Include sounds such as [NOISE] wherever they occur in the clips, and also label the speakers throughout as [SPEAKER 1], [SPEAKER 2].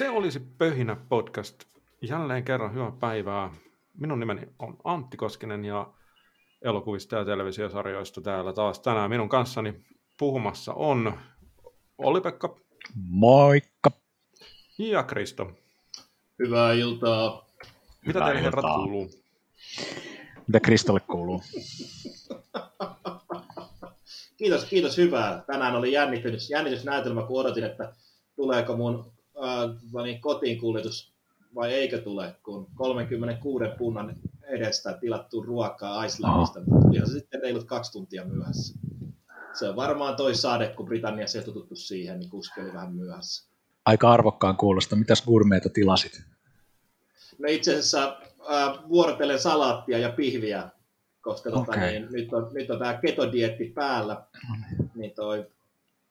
[SPEAKER 1] Se olisi Pöhinä podcast. Jälleen kerran hyvää päivää. Minun nimeni on Antti Koskinen ja elokuvista ja televisiosarjoista täällä taas tänään minun kanssani puhumassa on Olli-Pekka.
[SPEAKER 2] Moikka.
[SPEAKER 1] Ja Kristo.
[SPEAKER 3] Hyvää iltaa.
[SPEAKER 1] Mitä Hyvää teille herrat kuuluu?
[SPEAKER 2] Mitä Kristolle kuuluu?
[SPEAKER 3] kiitos, kiitos hyvää. Tänään oli jännitys, jännitysnäytelmä, kun odotin, että tuleeko mun äh, niin kotiin kuljetus vai eikö tule, kun 36 punnan edestä tilattu ruokaa Icelandista, mutta tulihan se sitten reilut kaksi tuntia myöhässä. Se on varmaan toi sade, kun Britanniassa ei tututtu siihen, niin kuski oli vähän myöhässä.
[SPEAKER 2] Aika arvokkaan kuulosta. Mitäs gourmeita tilasit?
[SPEAKER 3] No itse asiassa äh, vuorotellen salaattia ja pihviä, koska okay. tota, niin, nyt on, nyt on tämä ketodietti päällä, no niin. niin toi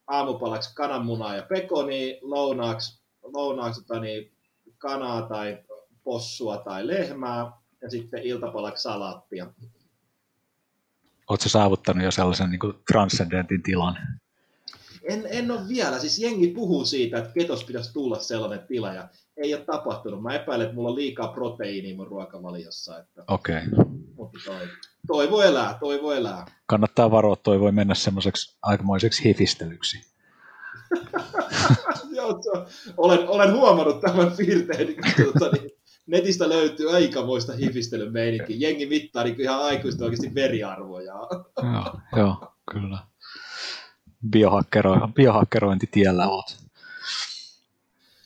[SPEAKER 3] aamupalaksi kananmunaa ja pekoni, lounaaksi, lounaaksi tota, niin, kanaa tai possua tai lehmää ja sitten iltapalaksi salaattia.
[SPEAKER 2] Oletko saavuttanut jo sellaisen niin transcendentin tilan?
[SPEAKER 3] En, en ole vielä. Siis jengi puhuu siitä, että ketos pitäisi tulla sellainen tila ja ei ole tapahtunut. Mä epäilen, että mulla on liikaa proteiiniä mun ruokavaliossa.
[SPEAKER 2] Okei. Okay.
[SPEAKER 3] Mutta toi, toivo elää, toivo elää.
[SPEAKER 2] Kannattaa varoa, toi voi mennä semmoiseksi aikamoiseksi hifistelyksi. [LAUGHS]
[SPEAKER 3] Joo, olen, olen huomannut tämän piirteen, niin, tuota, niin netistä löytyy aikamoista hifistelyn meininki. Jengi mittaa niin ihan aikuista oikeasti veriarvoja.
[SPEAKER 2] joo, joo, kyllä. Biohakkero, biohakkerointitiellä oot.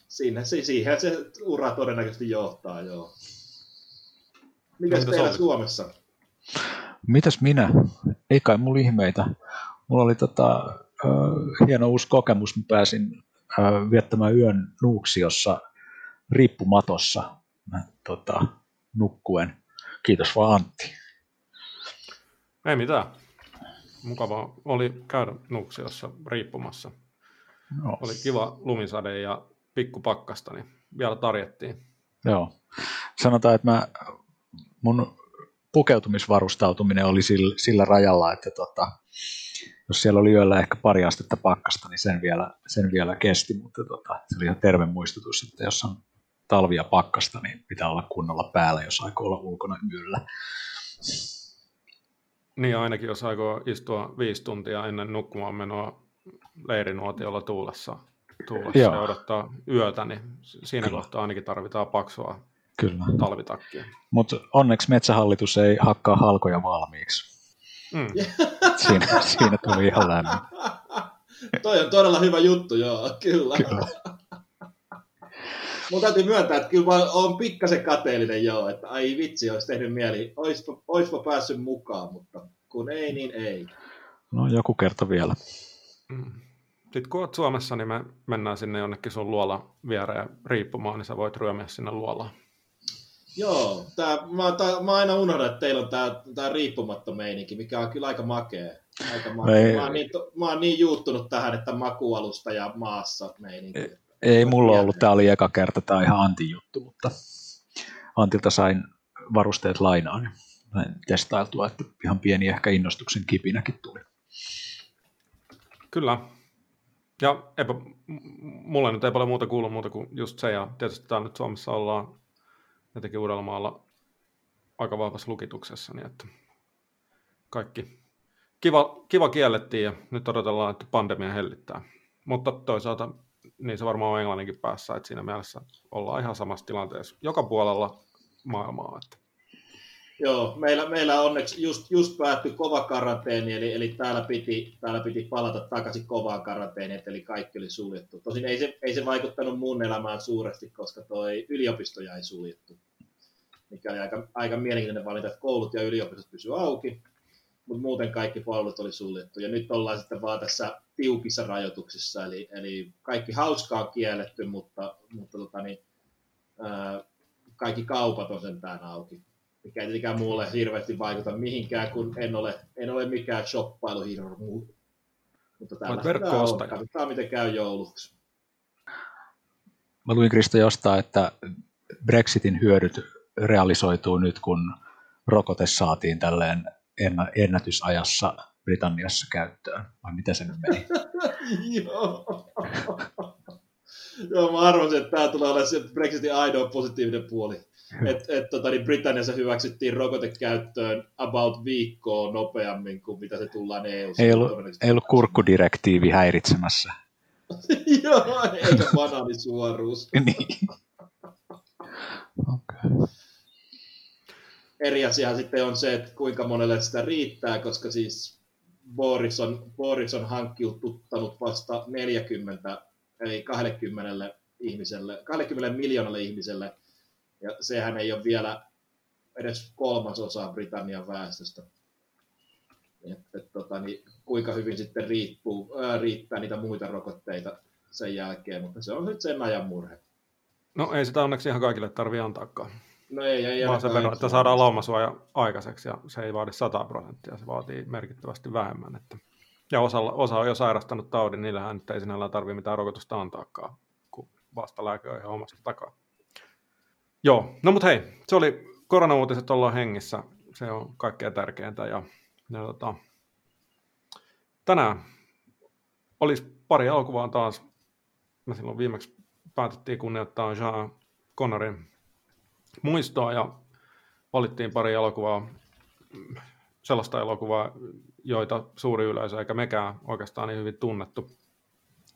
[SPEAKER 3] Siinä, se, siihen se ura todennäköisesti johtaa, joo. Mitäs teillä Suomessa?
[SPEAKER 2] Mitäs minä? Ei kai mulla ihmeitä. Mulla oli tota, hieno uusi kokemus. Mä pääsin viettämään yön Nuuksiossa riippumatossa mä, tota, nukkuen. Kiitos vaan Antti.
[SPEAKER 1] Ei mitään. Mukava oli käydä Nuuksiossa riippumassa. No. Oli kiva lumisade ja pikku pakkasta, niin vielä tarjettiin.
[SPEAKER 2] Joo. Sanotaan, että mä, mun pukeutumisvarustautuminen oli sillä, sillä rajalla, että tota, jos siellä oli yöllä ehkä pari astetta pakkasta, niin sen vielä, sen vielä kesti, mutta tota, se oli ihan terve muistutus, että jos on talvia pakkasta, niin pitää olla kunnolla päällä, jos aikoo olla ulkona yöllä.
[SPEAKER 1] Niin ainakin, jos aikoo istua viisi tuntia ennen nukkumaan menoa leirinuotiolla tuulessa, tuulessa ja odottaa yötä, niin siinä Kyllä. kohtaa ainakin tarvitaan paksua Kyllä. talvitakkia.
[SPEAKER 2] Mutta onneksi metsähallitus ei hakkaa halkoja valmiiksi. Mm. [LAUGHS] siinä, siinä tuli ihan lämmin.
[SPEAKER 3] Toi on todella hyvä juttu, joo, kyllä. kyllä. Mun täytyy myöntää, että kyllä mä oon pikkasen kateellinen joo, että ai vitsi, olisi tehnyt mieli, oispa, oispa päässyt mukaan, mutta kun ei, niin ei.
[SPEAKER 2] No joku kerta vielä.
[SPEAKER 1] Mm. Sitten kun oot Suomessa, niin me mennään sinne jonnekin sun luola viereen riippumaan, niin sä voit ryömiä sinne luolaan.
[SPEAKER 3] Joo, tää, mä, tää, mä aina unohdan, että teillä on tämä tää riippumatta meininki, mikä on kyllä aika makea. Aika makea. Mä, oon niin, mä oon niin juuttunut tähän, että makualusta ja maassa meininki. Ei,
[SPEAKER 2] ei mulla ollut, tämä oli eka kerta, tämä ihan Antin juttu, mutta Antilta sain varusteet lainaan. Näin testailtua, että ihan pieni ehkä innostuksen kipinäkin tuli.
[SPEAKER 1] Kyllä. Ja eipä, mulla nyt ei paljon muuta kuulu muuta kuin just se, ja tietysti täällä nyt Suomessa ollaan jotenkin Uudellamaalla aika vahvassa lukituksessa, niin että kaikki kiva, kiva kiellettiin ja nyt odotellaan, että pandemia hellittää. Mutta toisaalta niin se varmaan on englanninkin päässä, että siinä mielessä ollaan ihan samassa tilanteessa joka puolella maailmaa. Että.
[SPEAKER 3] Joo, meillä, meillä onneksi just, just päättyi kova karanteeni, eli, eli täällä, piti, täällä piti palata takaisin kovaan karanteeniin, eli kaikki oli suljettu. Tosin ei se, ei se vaikuttanut mun elämään suuresti, koska toi yliopisto jäi suljettu, mikä oli aika, aika mielenkiintoinen valinta, että koulut ja yliopistot pysyivät auki, mutta muuten kaikki palvelut oli suljettu. Ja nyt ollaan sitten vaan tässä tiukissa rajoituksissa, eli, eli kaikki hauskaa kielletty, mutta, mutta tota niin, ää, kaikki kaupat on sentään auki mikä ei tietenkään mulle hirveästi vaikuta mihinkään, kun en ole, en ole mikään shoppailuhirmu. Mutta
[SPEAKER 1] tällä verkko
[SPEAKER 3] Katsotaan, miten käy jouluksi.
[SPEAKER 2] Mä luin Kristo jostain, että Brexitin hyödyt realisoituu nyt, kun rokote saatiin tälleen ennätysajassa Britanniassa käyttöön. Vai mitä se nyt meni? [LAUGHS]
[SPEAKER 3] Joo. Joo, mä arvasin, että tämä tulee olemaan se Brexitin ainoa positiivinen puoli. [LAUGHS] Että et, tota, niin Britanniassa hyväksyttiin rokotekäyttöön about viikkoa nopeammin kuin mitä se tullaan eu
[SPEAKER 2] Ei ollut, ei ollut kurkkudirektiivi häiritsemässä. [LAUGHS]
[SPEAKER 3] Joo, eikä banaanisuoruus. [LAUGHS]
[SPEAKER 2] niin.
[SPEAKER 3] okay. Eri asia sitten on se, että kuinka monelle sitä riittää, koska siis Boris on, Boris on hankkiuttanut vasta 40, eli 20 ihmiselle, 20 miljoonalle ihmiselle, ja sehän ei ole vielä edes kolmasosa Britannian väestöstä. Että, et, tota, niin, kuinka hyvin sitten riippuu, ää, riittää niitä muita rokotteita sen jälkeen, mutta se on nyt sen ajan murhe.
[SPEAKER 1] No ei sitä onneksi ihan kaikille tarvi antaakaan.
[SPEAKER 3] No ei, ei
[SPEAKER 1] Vaan sen verran, että saadaan laumasuoja aikaiseksi ja se ei vaadi 100 prosenttia, se vaatii merkittävästi vähemmän. Että... Ja osa, osa on jo sairastanut taudin, niillähän nyt ei sinällään tarvitse mitään rokotusta antaakaan, kun vasta lääke on ihan omasta takaa. Joo, no mutta hei, se oli koronauutiset ollaan hengissä, se on kaikkein tärkeintä ja, ja tota, tänään olisi pari elokuvaa taas, me silloin viimeksi päätettiin kunnioittaa Jean Connerin muistoa ja valittiin pari elokuvaa, sellaista elokuvaa, joita suuri yleisö eikä mekään oikeastaan niin hyvin tunnettu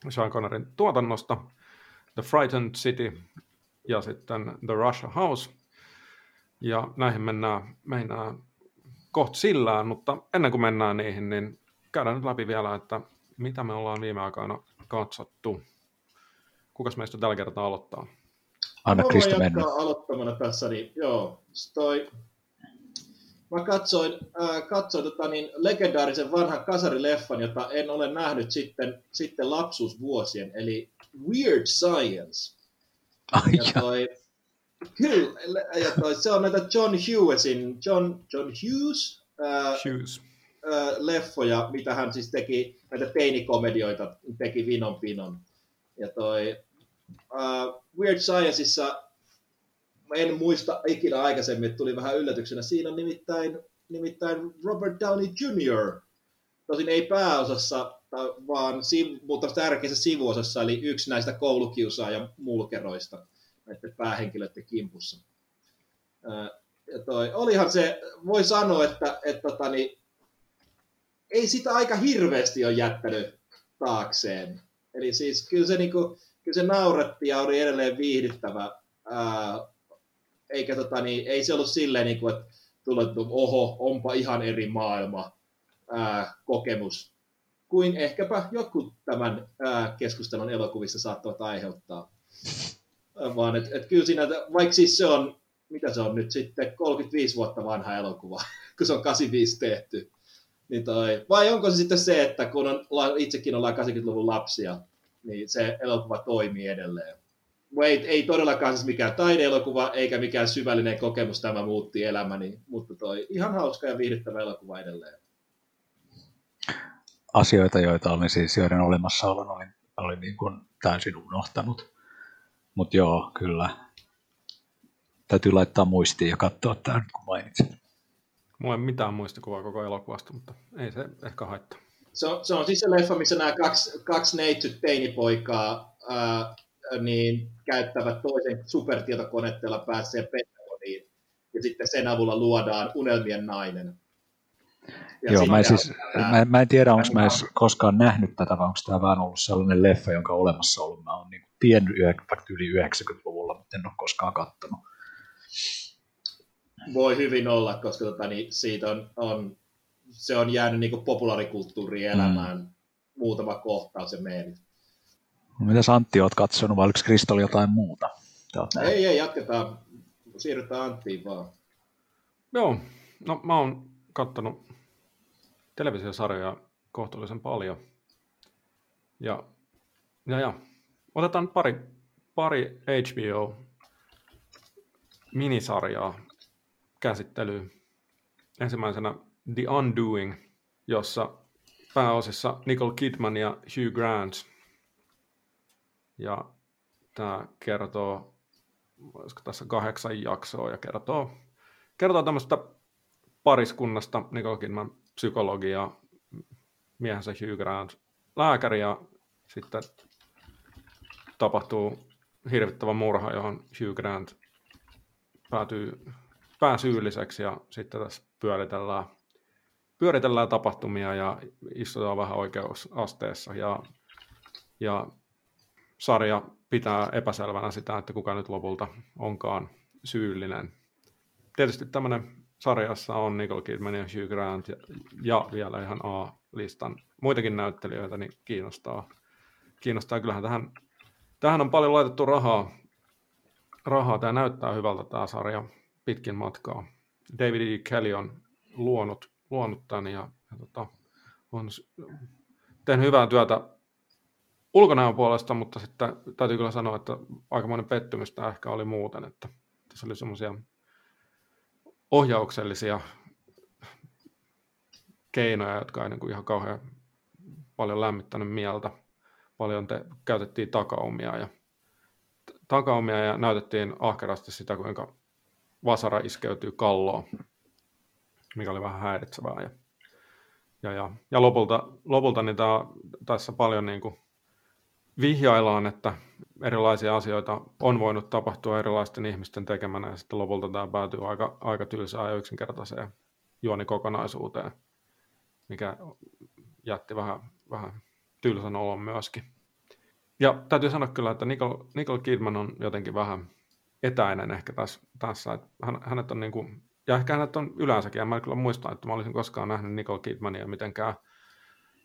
[SPEAKER 1] Sean Connerin tuotannosta. The Frightened City ja sitten The Russia House. Ja näihin mennään, mennään kohta sillään, mutta ennen kuin mennään niihin, niin käydään nyt läpi vielä, että mitä me ollaan viime aikoina katsottu. Kukas meistä tällä kertaa aloittaa?
[SPEAKER 2] Anna Krista mennä.
[SPEAKER 3] aloittamana tässä, niin joo, toi, mä katsoin, äh, katsoin tota, niin, legendaarisen vanhan kasarileffan, jota en ole nähnyt sitten, sitten lapsuusvuosien, eli Weird Science.
[SPEAKER 2] Ai
[SPEAKER 3] ja toi, kyllä, ja toi, se on näitä John Hughesin, John, John Hughes,
[SPEAKER 1] äh, Hughes.
[SPEAKER 3] Äh, leffoja, mitä hän siis teki, näitä teinikomedioita, teki Vinon Pinon. Ja toi, uh, Weird Scienceissa en muista ikinä aikaisemmin, että tuli vähän yllätyksenä. Siinä on nimittäin, nimittäin Robert Downey Jr. Tosin ei pääosassa, vaan siv- mutta tärkeässä sivuosassa, eli yksi näistä koulukiusaajan mulkeroista näiden päähenkilöiden kimpussa. Uh, ja toi, olihan se, voi sanoa, että, että tota, niin, ei sitä aika hirveästi ole jättänyt taakseen. Eli siis kyllä se, niin kuin, kyllä se nauratti ja oli edelleen viihdyttävä. Ää, eikä tota, niin, ei se ollut silleen, niin kuin, että tuli, että oho, onpa ihan eri maailma ää, kokemus kuin ehkäpä jotkut tämän ää, keskustelun elokuvissa saattavat aiheuttaa. Vaan et, et kyllä siinä, vaikka siis se on, mitä se on nyt sitten, 35 vuotta vanha elokuva, [LAUGHS] kun se on 85 tehty. Niin toi, vai onko se sitten se, että kun on, itsekin ollaan 80-luvun lapsia, niin se elokuva toimii edelleen. Ei, ei todellakaan siis mikään taideelokuva, eikä mikään syvällinen kokemus tämä muutti elämäni, mutta toi ihan hauska ja viihdyttävä elokuva edelleen.
[SPEAKER 2] Asioita, joita olin siis, joiden olemassaolon olin, olin niin kuin täysin unohtanut. Mutta joo, kyllä. Täytyy laittaa muistiin ja katsoa tämä, kun mainitsin.
[SPEAKER 1] Mulla ei mitään muistikuvaa koko elokuvasta, mutta ei se ehkä haittaa
[SPEAKER 3] se on, se on siis se leffa, missä nämä kaksi, kaksi neitsyt teinipoikaa ää, niin käyttävät toisen supertietokoneella pääsee Pentagoniin, ja sitten sen avulla luodaan unelmien nainen.
[SPEAKER 2] Ja Joo, mä en, siis, mä, mä en tiedä, onko mä edes koskaan nähnyt tätä, vai onko tämä vaan ollut sellainen leffa, jonka ollut mä oon niin tiennyt vaikka yli 90-luvulla, mutta en ole koskaan katsonut.
[SPEAKER 3] Voi hyvin olla, koska tota, niin siitä on, on se on jäänyt niin populaarikulttuuriin elämään mm. muutama kohtaus ja meeri.
[SPEAKER 2] Mitä Antti oot katsonut, vai oliko Kristoli jotain muuta?
[SPEAKER 3] Ei, ei, jatketaan. Siirrytään Anttiin vaan.
[SPEAKER 1] Joo, no mä oon katsonut televisiosarjoja kohtuullisen paljon. Ja, ja, ja. otetaan pari, pari HBO minisarjaa käsittelyyn. Ensimmäisenä The Undoing, jossa pääosissa Nicole Kidman ja Hugh Grant. Ja tämä kertoo, olisiko tässä kahdeksan jaksoa, ja kertoo, kertoo tämmöistä pariskunnasta, Nicole Kidman psykologia, miehensä Hugh Grant lääkäri ja sitten tapahtuu hirvittävä murha, johon Hugh Grant päätyy pääsyylliseksi ja sitten tässä pyöritellään, pyöritellään tapahtumia ja istutaan vähän oikeusasteessa ja, ja sarja pitää epäselvänä sitä, että kuka nyt lopulta onkaan syyllinen. Tietysti tämmöinen sarjassa on Nicole Kidman ja Hugh Grant ja, ja vielä ihan A-listan muitakin näyttelijöitä, niin kiinnostaa. kiinnostaa. Kyllähän tähän, tähän on paljon laitettu rahaa. rahaa. Tämä näyttää hyvältä tämä sarja pitkin matkaa. David E. Kelly on luonut, luonut tämän ja, ja tota, on tehnyt hyvää työtä ulkonäön puolesta, mutta sitten täytyy kyllä sanoa, että aikamoinen pettymys tämä ehkä oli muuten, että tässä oli semmoisia ohjauksellisia keinoja, jotka ei niin kuin ihan kauhean paljon lämmittänyt mieltä. Paljon te, käytettiin takaumia ja, takaumia ja näytettiin ahkerasti sitä, kuinka vasara iskeytyy kalloon, mikä oli vähän häiritsevää. Ja, ja, ja, ja lopulta, lopulta niin tämä, tässä paljon niin kuin vihjaillaan, että erilaisia asioita on voinut tapahtua erilaisten ihmisten tekemänä, ja sitten lopulta tämä päätyy aika, aika tylsään ja yksinkertaiseen juonikokonaisuuteen, mikä jätti vähän, vähän tylsän olon myöskin. Ja täytyy sanoa kyllä, että Nicole, Nicole Kidman on jotenkin vähän etäinen ehkä tässä, tässä että hänet on niin kuin, ja ehkä hänet on yleensäkin, ja mä en kyllä muista, että mä olisin koskaan nähnyt Nicole Kidmania mitenkään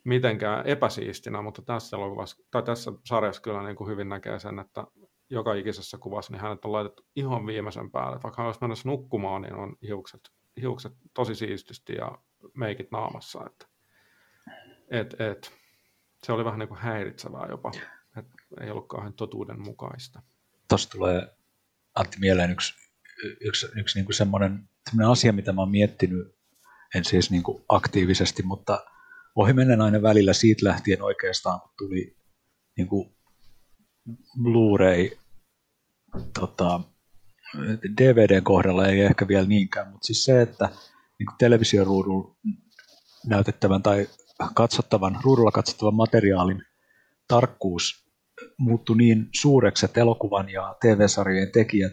[SPEAKER 1] mitenkään epäsiistinä, mutta tässä, elokuvassa, tai tässä sarjassa kyllä niin kuin hyvin näkee sen, että joka ikisessä kuvassa niin hänet on laitettu ihan viimeisen päälle. Vaikka hän olisi mennessä nukkumaan, niin on hiukset, hiukset tosi siististi ja meikit naamassa. Että, et, et, se oli vähän niin kuin häiritsevää jopa, että ei ollut kauhean totuuden mukaista.
[SPEAKER 2] Tuossa tulee Antti mieleen yksi, yksi, yksi niin kuin semmoinen, semmoinen asia, mitä mä oon miettinyt, en siis niin kuin aktiivisesti, mutta ohimennen aina välillä siitä lähtien oikeastaan, kun tuli niin kuin Blu-ray tota, DVDn kohdalla ei ehkä vielä niinkään, mutta siis se, että niin kuin televisioruudun näytettävän tai katsottavan, ruudulla katsottavan materiaalin tarkkuus muuttui niin suureksi, että elokuvan ja TV-sarjojen tekijät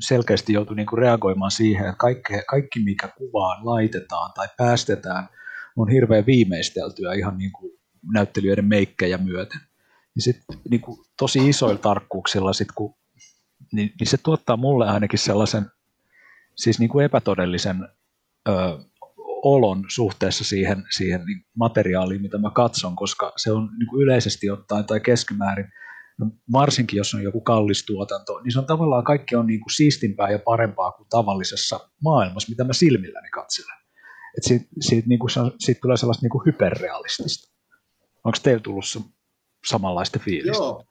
[SPEAKER 2] selkeästi joutui niin kuin reagoimaan siihen, että kaikki, kaikki mikä kuvaan laitetaan tai päästetään – on hirveän viimeisteltyä ihan niin kuin näyttelijöiden meikkejä myöten. Ja sitten niin kuin tosi isoilla tarkkuuksilla, sit kun, niin, niin se tuottaa mulle ainakin sellaisen siis niin kuin epätodellisen ö, olon suhteessa siihen, siihen niin materiaaliin, mitä mä katson, koska se on niin kuin yleisesti ottaen tai keskimäärin, no varsinkin jos on joku kallis tuotanto, niin se on tavallaan kaikki on niin kuin siistimpää ja parempaa kuin tavallisessa maailmassa, mitä mä silmilläni katselen. Että siitä, siitä, niin kuin, siitä tulee sellaista niin kuin hyperrealistista. Onko teillä tullut samanlaista fiilistä? Joo,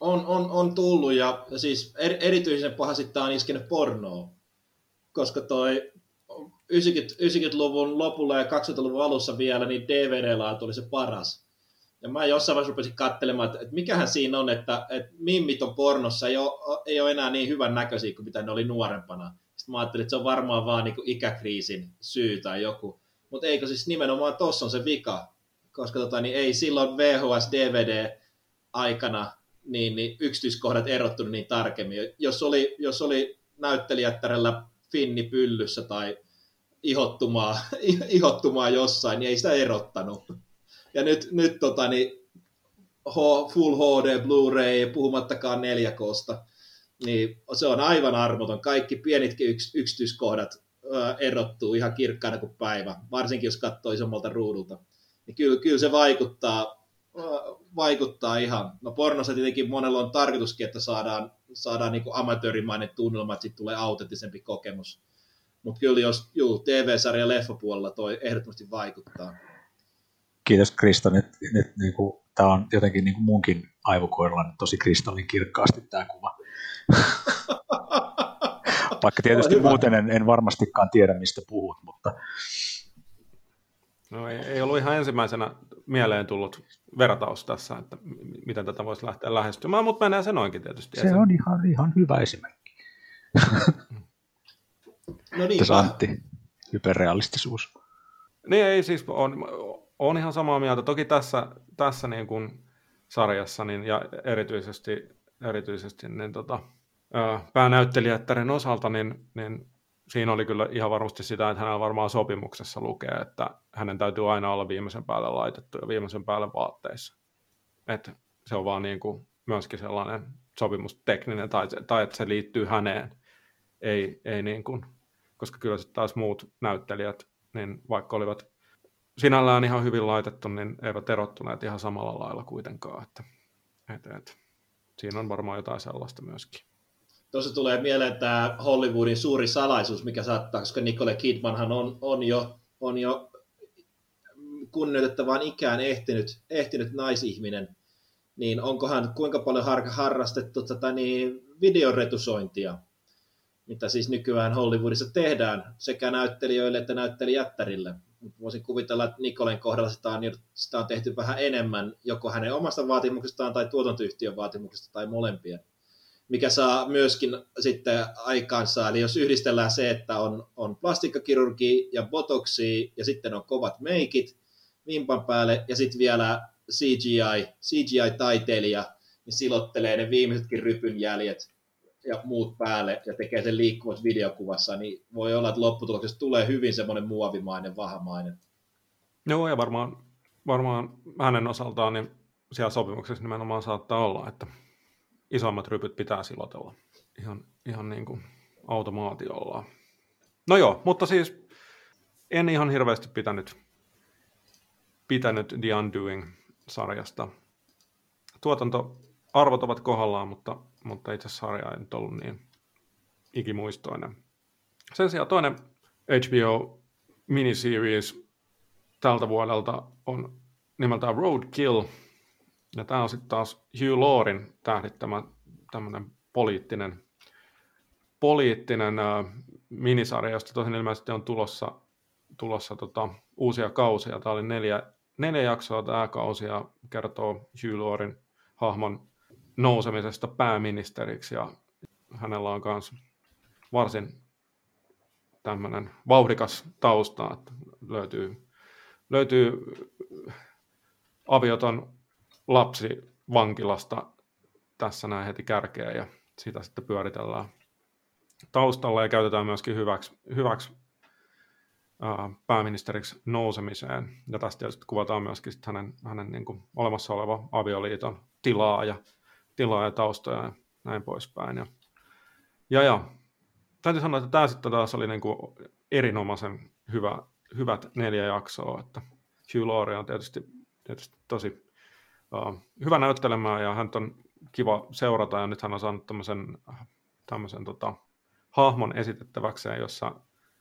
[SPEAKER 3] on, on, on tullut ja siis er, erityisen pahasti tämä on iskenyt pornoa, koska toi 90, 90-luvun lopulla ja 2000-luvun alussa vielä, niin DVD-laatu oli se paras. Ja mä jossain vaiheessa rupesin katselemaan, että, että mikähän siinä on, että, että mimmit on pornossa ei ole, ei ole enää niin hyvän näköisiä kuin mitä ne oli nuorempana. Mä ajattelin, että se on varmaan vaan niin ikäkriisin syy tai joku. Mutta eikö siis nimenomaan tossa on se vika, koska tota, niin ei silloin VHS-DVD-aikana niin, niin yksityiskohdat erottunut niin tarkemmin. Jos oli, jos oli näyttelijättärellä finni pyllyssä tai ihottumaa, [LAUGHS] ihottumaa jossain, niin ei sitä erottanut. Ja nyt, nyt tota, niin, Full HD, Blu-ray, puhumattakaan 4Ksta, niin se on aivan armoton. Kaikki pienitkin yks, yksityiskohdat ö, erottuu ihan kirkkaana kuin päivä, varsinkin jos katsoo isommalta ruudulta. Niin kyllä, kyllä se vaikuttaa, ö, vaikuttaa ihan. No pornossa tietenkin monella on tarkoituskin, että saadaan, saadaan niin amatöörimainen tunnelma, että sitten tulee autenttisempi kokemus. Mutta kyllä jos juu, TV-sarja leffapuolella toi ehdottomasti vaikuttaa.
[SPEAKER 2] Kiitos Krista. Nyt, nyt niin kuin, tämä on jotenkin niin kuin munkin aivokoiralla tosi kristallin kirkkaasti tämä kuva. Vaikka tietysti muuten en, en varmastikaan tiedä, mistä puhut, mutta...
[SPEAKER 1] No ei, ei ollut ihan ensimmäisenä mieleen tullut vertaus tässä, että miten tätä voisi lähteä lähestymään, mutta menee se noinkin tietysti.
[SPEAKER 2] Se on ihan, ihan hyvä esimerkki. [LAUGHS]
[SPEAKER 3] no niin,
[SPEAKER 2] Tässä Antti, hyperrealistisuus.
[SPEAKER 1] Niin ei siis, on, on ihan samaa mieltä. Toki tässä, tässä niin kuin sarjassa, niin, ja erityisesti, erityisesti niin tota, päänäyttelijättären osalta, niin, niin siinä oli kyllä ihan varmasti sitä, että hänellä varmaan sopimuksessa lukee, että hänen täytyy aina olla viimeisen päälle laitettu ja viimeisen päälle vaatteissa. Että se on vaan niin kuin myöskin sellainen sopimustekninen, tai, tai että se liittyy häneen, ei, ei niin kuin, koska kyllä sitten taas muut näyttelijät, niin vaikka olivat sinällään ihan hyvin laitettu, niin eivät erottuneet ihan samalla lailla kuitenkaan, että, että, että siinä on varmaan jotain sellaista myöskin.
[SPEAKER 3] Tuossa tulee mieleen tämä Hollywoodin suuri salaisuus, mikä saattaa, koska Nicole Kidmanhan on, on jo, on jo kunnioitettavaan ikään ehtinyt, ehtinyt naisihminen, niin onkohan kuinka paljon har, harrastettu tätä niin videoretusointia, mitä siis nykyään Hollywoodissa tehdään sekä näyttelijöille että näyttelijättärille. Voisin kuvitella, että Nikolen kohdalla sitä on, sitä on tehty vähän enemmän, joko hänen omasta vaatimuksestaan tai tuotantoyhtiön vaatimuksesta tai molempien mikä saa myöskin sitten aikaansa. Eli jos yhdistellään se, että on, on plastikkakirurgi ja botoksi ja sitten on kovat meikit vimpan päälle ja sitten vielä CGI, CGI-taiteilija, niin silottelee ne viimeisetkin rypyn jäljet ja muut päälle ja tekee sen liikkuvassa videokuvassa, niin voi olla, että lopputuloksessa tulee hyvin semmoinen muovimainen, vahamainen.
[SPEAKER 1] Joo, ja varmaan, varmaan hänen osaltaan niin siellä sopimuksessa nimenomaan saattaa olla, että isommat rypyt pitää silotella ihan, ihan niin kuin automaatiolla. No joo, mutta siis en ihan hirveästi pitänyt, pitänyt The Undoing-sarjasta. Tuotantoarvot ovat kohdallaan, mutta, mutta itse sarja ei nyt ollut niin ikimuistoinen. Sen sijaan toinen HBO miniseries tältä vuodelta on nimeltään Roadkill – ja tämä on sitten taas Hugh Laurin tähdittämä tämmöinen poliittinen, poliittinen äh, minisarja, josta tosin ilmeisesti on tulossa, tulossa tota, uusia kausia. Tämä oli neljä, neljä jaksoa tämä kausi ja kertoo Hugh Laurin hahmon nousemisesta pääministeriksi ja hänellä on myös varsin tämmöinen vauhdikas tausta, että löytyy, löytyy avioton lapsi vankilasta tässä näin heti kärkeä ja sitä sitten pyöritellään taustalla ja käytetään myöskin hyväksi, hyväksi ää, pääministeriksi nousemiseen. Ja tästä tietysti kuvataan myöskin hänen, hänen niin kuin olemassa oleva avioliiton tilaa ja, tilaa ja taustoja ja näin poispäin. Ja, ja, ja täytyy sanoa, että tämä sitten taas oli niin kuin erinomaisen hyvä, hyvät neljä jaksoa, että Hugh Laurie on tietysti, tietysti tosi uh, hyvä näyttelemään ja hän on kiva seurata ja nyt hän on saanut tämmöisen, tämmöisen tota, hahmon esitettäväkseen, jossa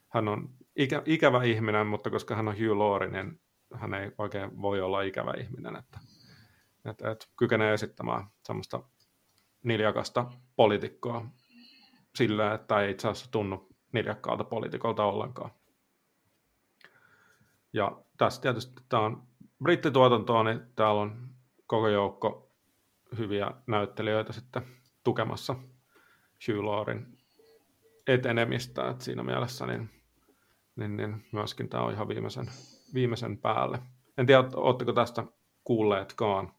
[SPEAKER 1] hän on ikä, ikävä ihminen, mutta koska hän on Hugh Laurie, niin hän ei oikein voi olla ikävä ihminen, että, että, että kykenee esittämään semmoista niljakasta poliitikkoa sillä, että ei itse asiassa tunnu niljakkaalta poliitikolta ollenkaan. Ja tässä tietysti tämä on brittituotantoa, niin täällä on koko joukko hyviä näyttelijöitä sitten tukemassa Hugh Laurin etenemistä, että siinä mielessä niin, niin, niin myöskin tämä on ihan viimeisen, viimeisen päälle. En tiedä, oletteko tästä kuulleetkaan,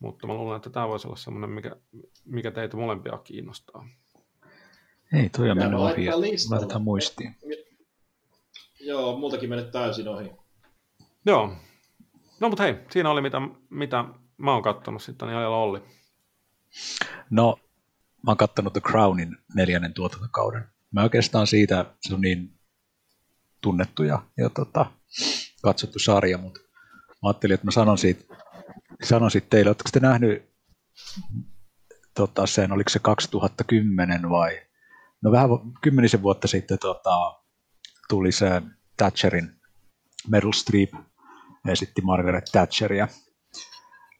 [SPEAKER 1] mutta mä luulen, että tämä voisi olla sellainen, mikä, mikä teitä molempia kiinnostaa.
[SPEAKER 2] Ei, toi on mennyt ohi. Laitetaan muistiin.
[SPEAKER 3] Joo, multakin mennyt täysin ohi.
[SPEAKER 1] Joo, No mutta hei, siinä oli mitä, mitä mä oon kattonut sitten, niin ajalla Olli.
[SPEAKER 2] No, mä oon kattonut The Crownin neljännen tuotantokauden. Mä oikeastaan siitä, se on niin tunnettu ja, ja tota, katsottu sarja, mutta mä ajattelin, että mä sanon siitä, sanon siitä teille, oletteko te nähnyt tota, sen, oliko se 2010 vai, no vähän kymmenisen vuotta sitten tota, tuli se Thatcherin Meryl Streep esitti Margaret Thatcheria.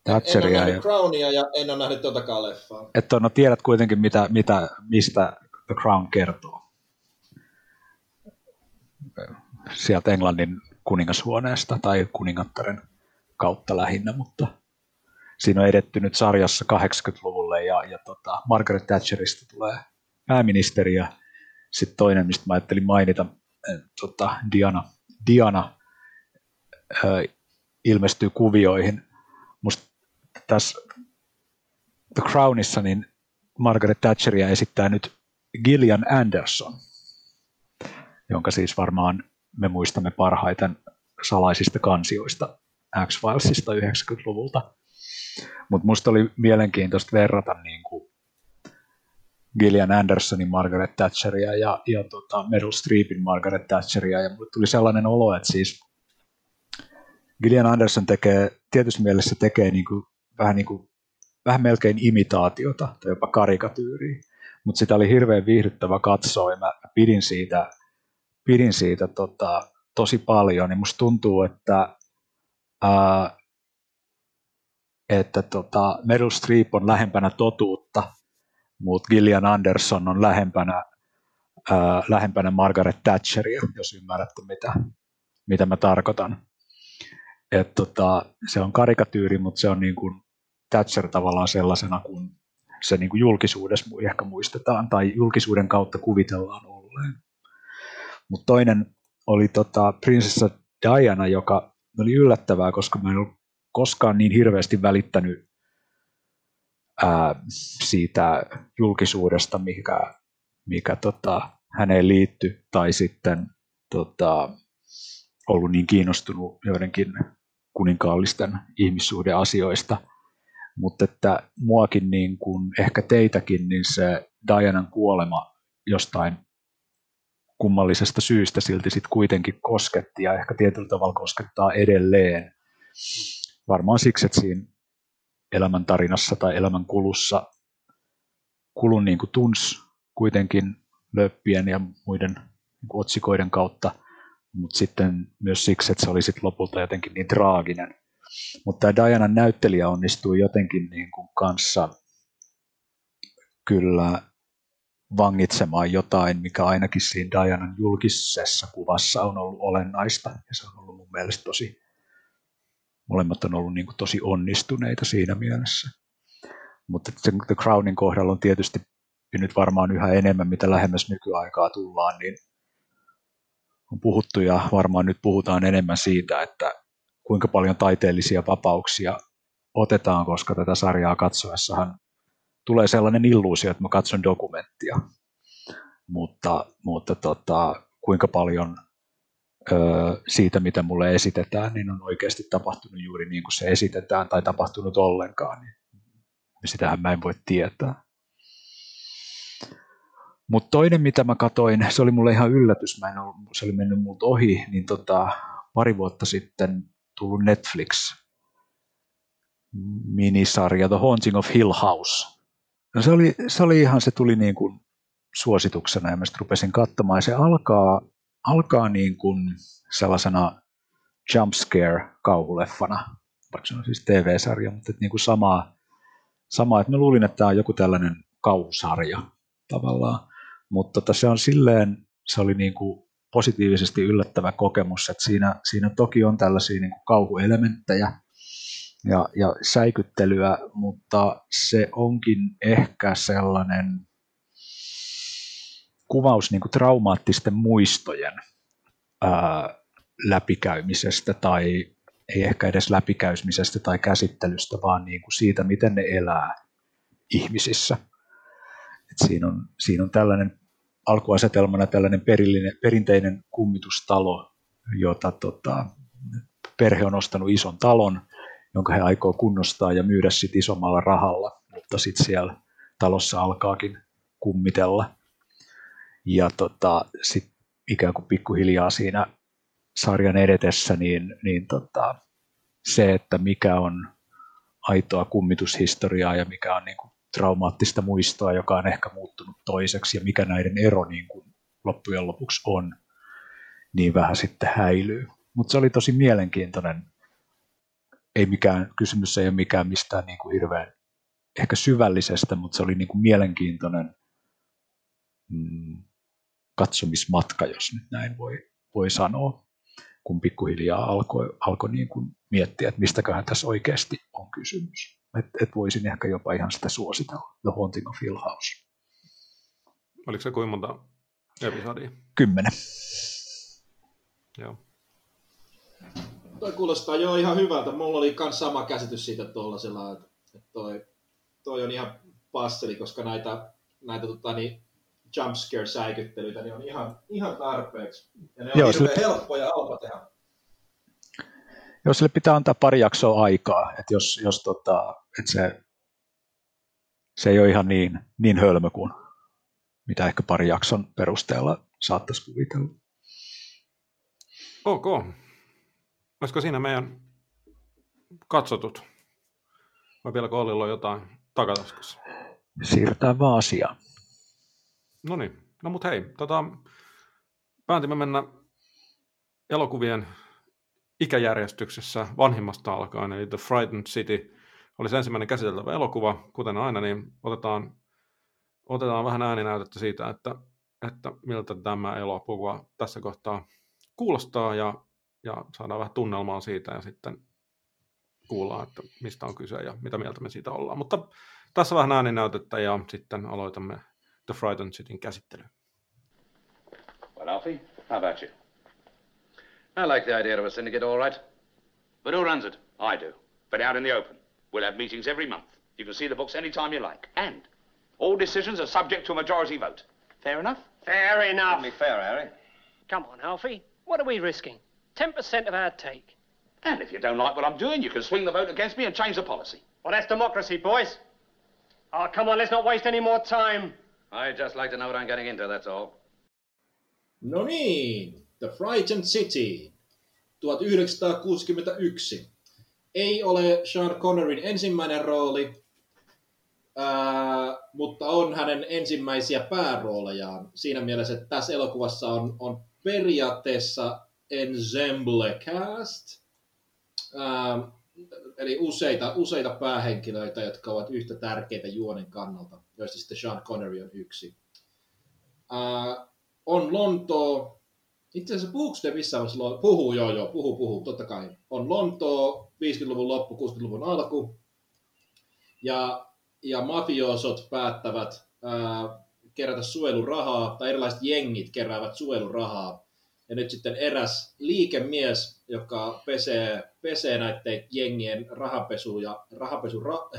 [SPEAKER 3] Thatcheria en ole nähnyt ja... Crownia ja en ole nähnyt tuotakaan leffaa.
[SPEAKER 2] Että no, tiedät kuitenkin, mitä, mitä, mistä The Crown kertoo. Sieltä Englannin kuningashuoneesta tai kuningattaren kautta lähinnä, mutta siinä on edetty nyt sarjassa 80-luvulle ja, ja tota, Margaret Thatcherista tulee pääministeri ja sitten toinen, mistä mä ajattelin mainita, äh, tota, Diana, Diana ilmestyy kuvioihin. Musta tässä The Crownissa niin Margaret Thatcheria esittää nyt Gillian Anderson, jonka siis varmaan me muistamme parhaiten salaisista kansioista X-Filesista 90-luvulta. Mutta musta oli mielenkiintoista verrata niin kuin Gillian Andersonin Margaret Thatcheria ja, ja tota Meryl Streepin Margaret Thatcheria. Ja mulle tuli sellainen olo, että siis Gillian Anderson tekee, tietysti mielessä tekee niin kuin, vähän, niin kuin, vähän melkein imitaatiota tai jopa karikatyyriä, mutta sitä oli hirveän viihdyttävä katsoa ja mä pidin siitä, pidin siitä tota, tosi paljon, niin musta tuntuu, että ää, että tota, Meryl Streep on lähempänä totuutta, mutta Gillian Anderson on lähempänä, ää, lähempänä Margaret Thatcheria, jos ymmärrätte mitä, mitä mä tarkoitan. Et tota, se on karikatyyri, mutta se on niin kuin Thatcher tavallaan sellaisena kuin se niin kuin julkisuudessa ehkä muistetaan tai julkisuuden kautta kuvitellaan olleen. Mutta toinen oli tota, prinsessa Diana, joka oli yllättävää, koska mä en ollut koskaan niin hirveästi välittänyt ää, siitä julkisuudesta, mikä, mikä tota, häneen liittyi, tai sitten tota, ollut niin kiinnostunut joidenkin kuninkaallisten ihmissuhdeasioista. Mutta että muakin, niin kuin, ehkä teitäkin, niin se Dianan kuolema jostain kummallisesta syystä silti sitten kuitenkin kosketti ja ehkä tietyllä tavalla koskettaa edelleen. Varmaan siksi, että siinä elämäntarinassa tai elämänkulussa kulun niin kuin tuns kuitenkin löppien ja muiden niin kuin otsikoiden kautta, mutta sitten myös siksi, että se oli sitten lopulta jotenkin niin traaginen. Mutta tämä Dianan näyttelijä onnistui jotenkin niin kuin kanssa kyllä vangitsemaan jotain, mikä ainakin siinä Dianan julkisessa kuvassa on ollut olennaista. Ja se on ollut mun mielestä tosi, molemmat on ollut niin kuin tosi onnistuneita siinä mielessä. Mutta The Crownin kohdalla on tietysti nyt varmaan yhä enemmän, mitä lähemmäs nykyaikaa tullaan, niin on puhuttu ja varmaan nyt puhutaan enemmän siitä, että kuinka paljon taiteellisia vapauksia otetaan, koska tätä sarjaa katsoessahan tulee sellainen illuusio, että mä katson dokumenttia, mutta, mutta tota, kuinka paljon siitä, mitä mulle esitetään, niin on oikeasti tapahtunut juuri niin kuin se esitetään tai tapahtunut ollenkaan, niin sitähän mä en voi tietää. Mutta toinen, mitä mä katoin, se oli mulle ihan yllätys, mä en ollut, se oli mennyt multa ohi, niin tota, pari vuotta sitten tullut Netflix minisarja The Haunting of Hill House, No se oli, se oli ihan, se tuli niin kuin suosituksena ja mä rupesin katsomaan se alkaa, alkaa niin kuin sellaisena jumpscare kauhuleffana, vaikka se on siis TV-sarja, mutta niin kuin samaa, samaa, että mä luulin, että tämä on joku tällainen kauhusarja tavallaan, mutta tota, se on silleen, se oli niin kuin positiivisesti yllättävä kokemus, että siinä, siinä toki on tällaisia niin kuin kauhuelementtejä, ja, ja säikyttelyä, mutta se onkin ehkä sellainen kuvaus niin kuin traumaattisten muistojen ää, läpikäymisestä tai ei ehkä edes läpikäymisestä tai käsittelystä, vaan niin kuin siitä, miten ne elää ihmisissä. Et siinä, on, siinä on tällainen alkuasetelmana tällainen perillinen, perinteinen kummitustalo, jota tota, perhe on ostanut ison talon, jonka he aikoo kunnostaa ja myydä sitten isommalla rahalla, mutta sitten siellä talossa alkaakin kummitella. Ja tota, sitten ikään kuin pikkuhiljaa siinä sarjan edetessä, niin, niin tota, se, että mikä on aitoa kummitushistoriaa ja mikä on niin kuin traumaattista muistoa, joka on ehkä muuttunut toiseksi ja mikä näiden ero niin kuin loppujen lopuksi on, niin vähän sitten häilyy. Mutta se oli tosi mielenkiintoinen ei mikään, kysymys ei ole mikään mistään niin kuin hirveän ehkä syvällisestä, mutta se oli niin kuin mielenkiintoinen mm, katsomismatka, jos nyt näin voi, voi sanoa, kun pikkuhiljaa alkoi, alkoi niin kuin miettiä, että mistäköhän tässä oikeasti on kysymys. Että et voisin ehkä jopa ihan sitä suositella, The Haunting of Hill House.
[SPEAKER 1] Oliko se kuinka monta episodia?
[SPEAKER 2] Kymmenen.
[SPEAKER 1] Joo.
[SPEAKER 3] toi kuulostaa jo ihan hyvältä. Mulla oli myös sama käsitys siitä tuollaisella, että toi, toi on ihan passeli, koska näitä, näitä tota, niin, jumpscare-säikyttelyitä niin on ihan, ihan tarpeeksi. Ja ne on Joo, sille... helppo ja halpa tehdä.
[SPEAKER 2] Joo, sille pitää antaa pari jaksoa aikaa, että jos, jos tota, että se, se ei ole ihan niin, niin hölmö kuin mitä ehkä pari jakson perusteella saattaisi kuvitella.
[SPEAKER 1] Ok. Olisiko siinä meidän katsotut? Vai vieläkö Ollilla on jotain takataskussa?
[SPEAKER 2] Siirrytään vaan asiaan.
[SPEAKER 1] No niin, no mut hei, tota, päätimme mennä elokuvien ikäjärjestyksessä vanhimmasta alkaen, eli The Frightened City oli se ensimmäinen käsiteltävä elokuva, kuten aina, niin otetaan, otetaan vähän ääninäytettä siitä, että, että miltä tämä elokuva tässä kohtaa kuulostaa ja, ja saadaan vähän tunnelmaa siitä ja sitten kuullaan, että mistä on kyse ja mitä mieltä me siitä ollaan. Mutta tässä vähän ääninäytettä ja sitten aloitamme The Frightened Cityn käsittely.
[SPEAKER 4] Well, Alfie, how about you? I like the idea of a syndicate, all right. But who runs it? I do. But out in the open. We'll have meetings every month. You can see the books any time you like. And all decisions are subject to a majority vote. Fair enough?
[SPEAKER 5] Fair enough.
[SPEAKER 4] Be fair, Harry.
[SPEAKER 5] Come on, Alfie. What are we risking? 10% of our take.
[SPEAKER 4] And if you don't like what I'm doing, you can swing the vote against me and change the policy.
[SPEAKER 5] Well, that's democracy, boys. Oh, come on, let's not waste any more time.
[SPEAKER 4] I'd just like to know what I'm getting into, that's all.
[SPEAKER 3] No niin, The Frightened City, 1961. Ei ole Sean Connerin ensimmäinen rooli, ää, mutta on hänen ensimmäisiä pääroolejaan. Siinä mielessä, että tässä elokuvassa on, on periaatteessa ensemble cast, ää, eli useita, useita päähenkilöitä, jotka ovat yhtä tärkeitä juonen kannalta, joista sitten Sean Connery on yksi. Ää, on Lontoo, itse asiassa puhuuko te missään vaiheessa, puhuu joo joo, puhuu puhuu, totta kai. On Lontoo, 50-luvun loppu, 60-luvun alku, ja, ja mafiosot päättävät ää, kerätä suojelurahaa, tai erilaiset jengit keräävät suojelurahaa, ja nyt sitten eräs liikemies, joka pesee, pesee näiden jengien rahapesu ja rahapesu... Ra...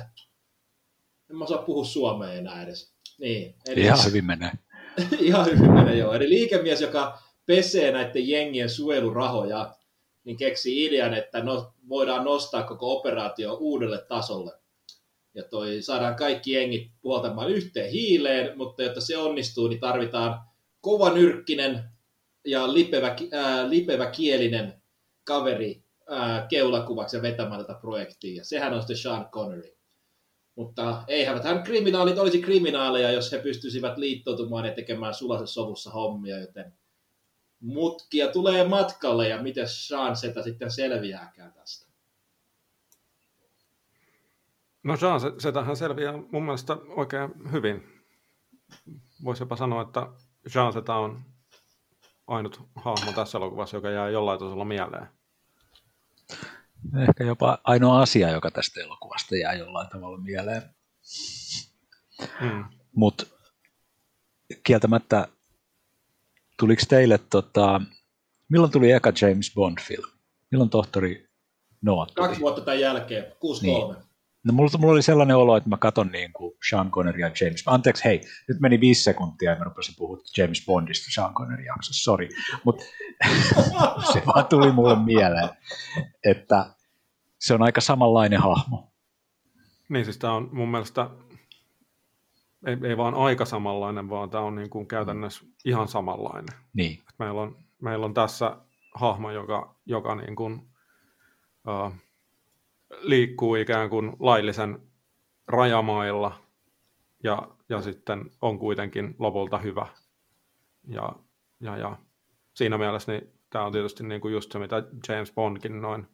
[SPEAKER 3] En mä osaa puhua suomea enää edes. Niin,
[SPEAKER 2] eli Ihan hyvin menee. [LAUGHS]
[SPEAKER 3] Ihan hyvin menee, joo. Eli liikemies, joka pesee näiden jengien suojelurahoja, niin keksi idean, että no, voidaan nostaa koko operaatio uudelle tasolle. Ja toi, saadaan kaikki jengit puoltamaan yhteen hiileen, mutta jotta se onnistuu, niin tarvitaan kovanyrkkinen ja lipevä, ää, lipevä kielinen kaveri ää, keulakuvaksi ja vetämään tätä projektia. Ja sehän on sitten Sean Connery. Mutta eihän hän kriminaalit olisi kriminaaleja, jos he pystyisivät liittoutumaan ja tekemään sulaisessa sovussa hommia, joten mutkia tulee matkalle ja miten Sean Seta sitten selviääkään tästä?
[SPEAKER 1] No Sean Setahan selviää mun mielestä oikein hyvin. Voisi jopa sanoa, että Sean Seta on ainut hahmo tässä elokuvassa, joka jää jollain tasolla mieleen.
[SPEAKER 2] Ehkä jopa ainoa asia, joka tästä elokuvasta jää jollain tavalla mieleen. Mm. Mutta kieltämättä, tuliko teille, tota, milloin tuli eka James Bond-film? Milloin tohtori Noah
[SPEAKER 3] tuli? Kaksi vuotta tämän jälkeen, 6-3. Niin.
[SPEAKER 2] No mulla, mulla oli sellainen olo, että mä katon niin kuin Sean Connery ja James Anteeksi, hei, nyt meni viisi sekuntia ja mä rupesin puhua James Bondista Sean Connery jaksossa, sorry. Mutta [LAUGHS] se vaan tuli mulle mieleen, että se on aika samanlainen hahmo.
[SPEAKER 1] Niin, siis tämä on mun mielestä ei, ei vaan aika samanlainen, vaan tämä on niin kuin käytännössä ihan samanlainen.
[SPEAKER 2] Niin.
[SPEAKER 1] Meillä on, meillä on tässä hahmo, joka, joka niin kuin, uh, liikkuu ikään kuin laillisen rajamailla ja, ja sitten on kuitenkin lopulta hyvä. Ja, ja, ja siinä mielessä niin tämä on tietysti niin kuin just se, mitä James Bondkin noin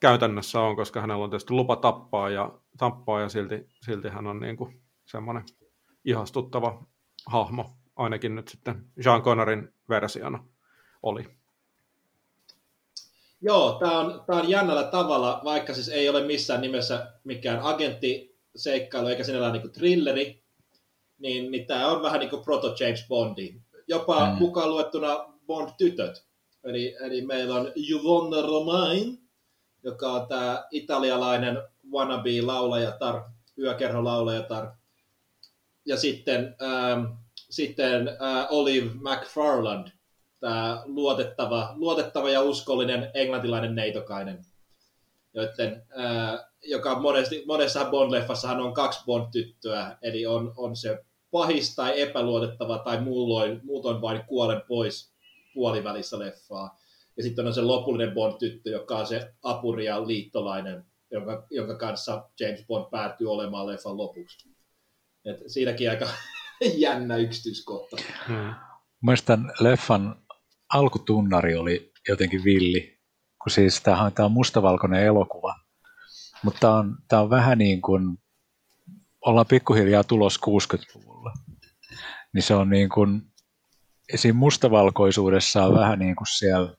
[SPEAKER 1] käytännössä on, koska hänellä on tietysti lupa tappaa ja, tappaa ja silti, silti hän on niin kuin semmoinen ihastuttava hahmo, ainakin nyt sitten Jean Connerin versiona oli.
[SPEAKER 3] Joo, tämä on, tää on jännällä tavalla, vaikka siis ei ole missään nimessä mikään agenttiseikkailu eikä sinällään niin thrilleri, niin, niin tämä on vähän niin kuin proto James Bondi. Jopa mm. mukaan luettuna Bond-tytöt Eli, eli meillä on Juvonne Romain, joka on tämä italialainen wannabe-laulajatar, yökerholaulajatar. Ja sitten, ähm, sitten äh, Olive McFarland, tämä luotettava, luotettava ja uskollinen englantilainen neitokainen, joiden, äh, joka monesti, monessa Bond-leffassahan on kaksi Bond-tyttöä, eli on, on se pahis tai epäluotettava tai muulloin, muutoin vain kuolen pois puolivälissä leffaa. Ja sitten on se lopullinen Bond-tyttö, joka on se apuri ja liittolainen, jonka, jonka kanssa James Bond päätyy olemaan leffan lopuksi. Et siinäkin aika [LAUGHS] jännä yksityiskohta.
[SPEAKER 2] Hmm. Mielestäni leffan alkutunnari oli jotenkin villi, kun siis tämä on mustavalkoinen elokuva, mutta tämä on, tämä on vähän niin kuin, ollaan pikkuhiljaa tulos 60-luvulla, niin se on niin kuin, siinä mustavalkoisuudessa on vähän niin kuin siellä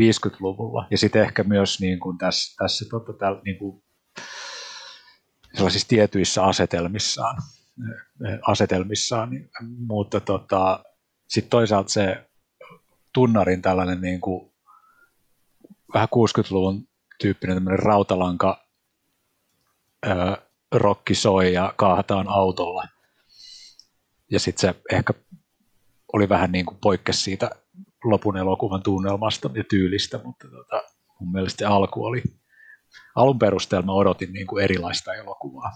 [SPEAKER 2] 50-luvulla, ja sitten ehkä myös niin kuin tässä, tässä totta, täällä, niin kuin sellaisissa tietyissä asetelmissaan, asetelmissaan niin, mutta tota, sitten toisaalta se tunnarin tällainen niin kuin, vähän 60-luvun tyyppinen tämmöinen rautalanka ö, rokki soi ja kaahataan autolla. Ja sitten se ehkä oli vähän niin kuin poikkesi siitä lopun elokuvan tunnelmasta ja tyylistä, mutta tota, mun mielestä se alku oli, alun perusteella odotin niin kuin erilaista elokuvaa.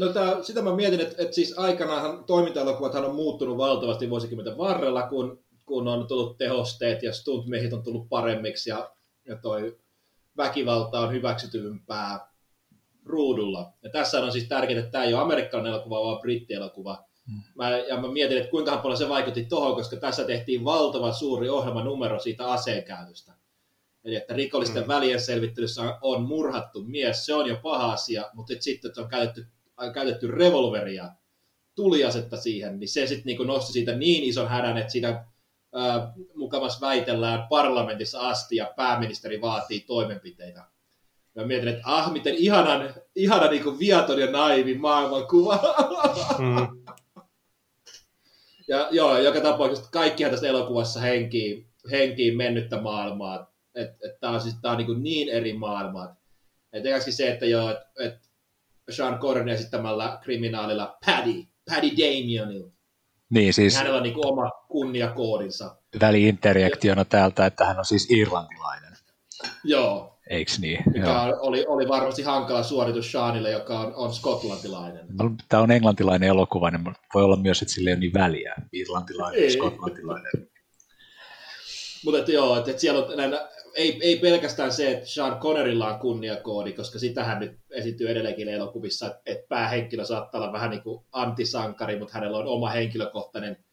[SPEAKER 3] No, tää, sitä mä mietin, että, että siis aikanaan toimintaelokuvathan on muuttunut valtavasti vuosikymmenten varrella, kun, kun on tullut tehosteet ja stuntmiehit on tullut paremmiksi ja, ja toi väkivalta on hyväksytympää ruudulla. Ja tässä on siis tärkeää, että tämä ei ole amerikkalainen elokuva, vaan brittielokuva. Hmm. Mä, ja mä mietin, että kuinka paljon se vaikutti tuohon, koska tässä tehtiin valtava suuri ohjelmanumero siitä aseenkäytöstä. Eli että rikollisten mm. välien selvittelyssä on murhattu mies, se on jo paha asia, mutta sitten, että on käytetty, käytetty revolveria, tuliasetta siihen, niin se sitten niin nosti siitä niin ison hädän, että siinä mukavassa väitellään parlamentissa asti ja pääministeri vaatii toimenpiteitä. Mä mietin, että ah, miten ihanan, ihana niin kuin viaton ja naivi maailmankuva. Mm. Ja joo, joka tapauksessa kaikkihan tässä elokuvassa henkii, henkii mennyttä maailmaa. Että et, tämä on, siis, tää on niin, niin eri maailmaa. Että se, että joo, että et Sean Connery esittämällä kriminaalilla Paddy, Paddy Damienilla.
[SPEAKER 2] Niin, siis...
[SPEAKER 3] Hänellä on niin kuin oma kunniakoodinsa.
[SPEAKER 2] Väliinterjektiona täältä, että hän on siis irlantilainen.
[SPEAKER 3] Joo,
[SPEAKER 2] Eiks niin?
[SPEAKER 3] Mikä Joo. oli, oli varmasti hankala suoritus Seanille, joka on, on skotlantilainen.
[SPEAKER 2] Tämä on englantilainen elokuva, niin voi olla myös, että sillä ei ole niin väliä, irlantilainen ja skotlantilainen.
[SPEAKER 3] Mutta joo, että et siellä on näin, ei, ei pelkästään se, että Sean Connerilla on kunniakoodi, koska sitähän nyt esiintyy edelleenkin elokuvissa, että päähenkilö saattaa olla vähän niin kuin antisankari, mutta hänellä on oma henkilökohtainen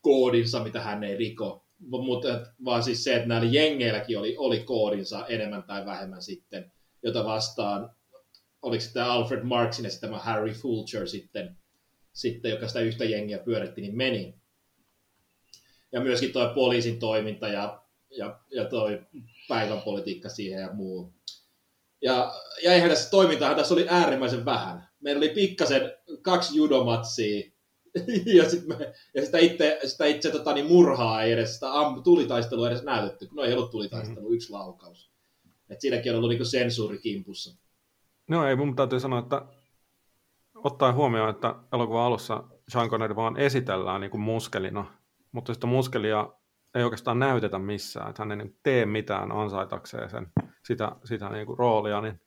[SPEAKER 3] koodinsa, mitä hän ei riko mutta vaan siis se, että näillä jengeilläkin oli, oli koodinsa enemmän tai vähemmän sitten, jota vastaan, oliko tämä Alfred Marksin ja tämä Harry Fulcher sitten, sitten, joka sitä yhtä jengiä pyöritti, niin meni. Ja myöskin tuo poliisin toiminta ja, ja, ja tuo päivänpolitiikka siihen ja muu. Ja, ja eihän tässä toimintaa, tässä oli äärimmäisen vähän. Meillä oli pikkasen kaksi judomatsia, [LAUGHS] ja, sit me, ja sitä itse, sitä itse tota, niin murhaa ei edes, sitä am, tulitaistelua edes näytetty, kun no ei ollut tulitaistelu, mm. yksi laukaus. Et siinäkin on ollut niinku sensuuri kimpussa.
[SPEAKER 1] No ei, mun täytyy sanoa, että ottaa huomioon, että elokuvan alussa Sean Connery vaan esitellään niin kuin muskelina, mutta sitä muskelia ei oikeastaan näytetä missään, että hän ei niin tee mitään ansaitakseen sen, sitä, sitä niin kuin roolia, niin,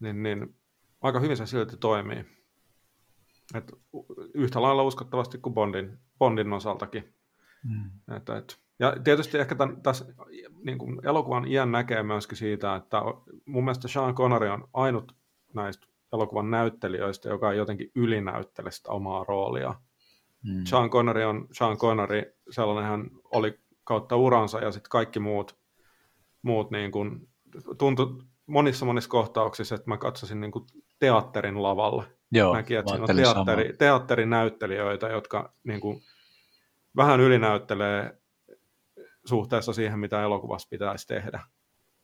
[SPEAKER 1] niin, niin aika hyvin se silti toimii. Et yhtä lailla uskottavasti kuin Bondin, Bondin osaltakin. Mm. Et, et. Ja tietysti ehkä tämän, tässä niin kuin elokuvan iän näkee myöskin siitä, että mun mielestä Sean Connery on ainut näistä elokuvan näyttelijöistä, joka ei jotenkin ylinäyttele sitä omaa roolia. Mm. Sean Connery on Sean Connery, sellainen hän oli kautta uransa ja sitten kaikki muut, muut niin kuin, tuntui monissa monissa kohtauksissa, että mä katsoisin niin kuin teatterin lavalle
[SPEAKER 2] Joo,
[SPEAKER 1] näki, että siinä on teatteri, teatterinäyttelijöitä, jotka niin kuin, vähän ylinäyttelee suhteessa siihen, mitä elokuvassa pitäisi tehdä.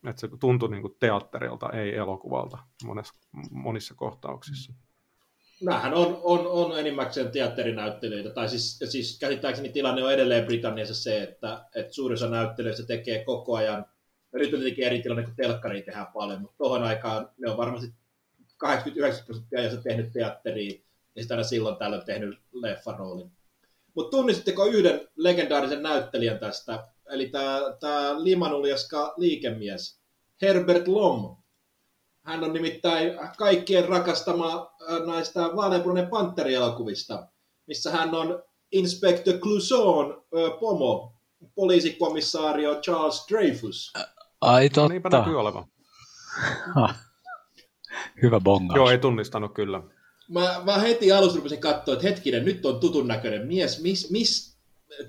[SPEAKER 1] Että se tuntui niin kuin teatterilta, ei elokuvalta monessa, monissa kohtauksissa.
[SPEAKER 3] Nämähän on, on, on enimmäkseen teatterinäyttelyitä, tai siis, siis käsittääkseni tilanne on edelleen Britanniassa se, että, että suurin osa näyttelyistä tekee koko ajan, ja nyt on tietenkin eri tilanne, kun telkkariin tehdään paljon, mutta tuohon aikaan ne on varmasti 80-90 prosenttia ajasta tehnyt teatteriin, ja sitten aina silloin tällöin tehnyt leffaroolin. Mutta tunnistitteko yhden legendaarisen näyttelijän tästä, eli tämä limanuljaska liikemies, Herbert Lom. Hän on nimittäin kaikkien rakastama näistä vaaleanpunainen panterielokuvista, missä hän on Inspector Clouseau'n äh, pomo, poliisikomissaario Charles Dreyfus.
[SPEAKER 2] Ai totta. No,
[SPEAKER 1] niinpä näkyy olevan.
[SPEAKER 2] Hyvä bongaus.
[SPEAKER 1] Joo, ei tunnistanut kyllä.
[SPEAKER 3] Mä, mä heti alussa rupesin katsoa, että hetkinen, nyt on tutun näköinen mies, mis, mis,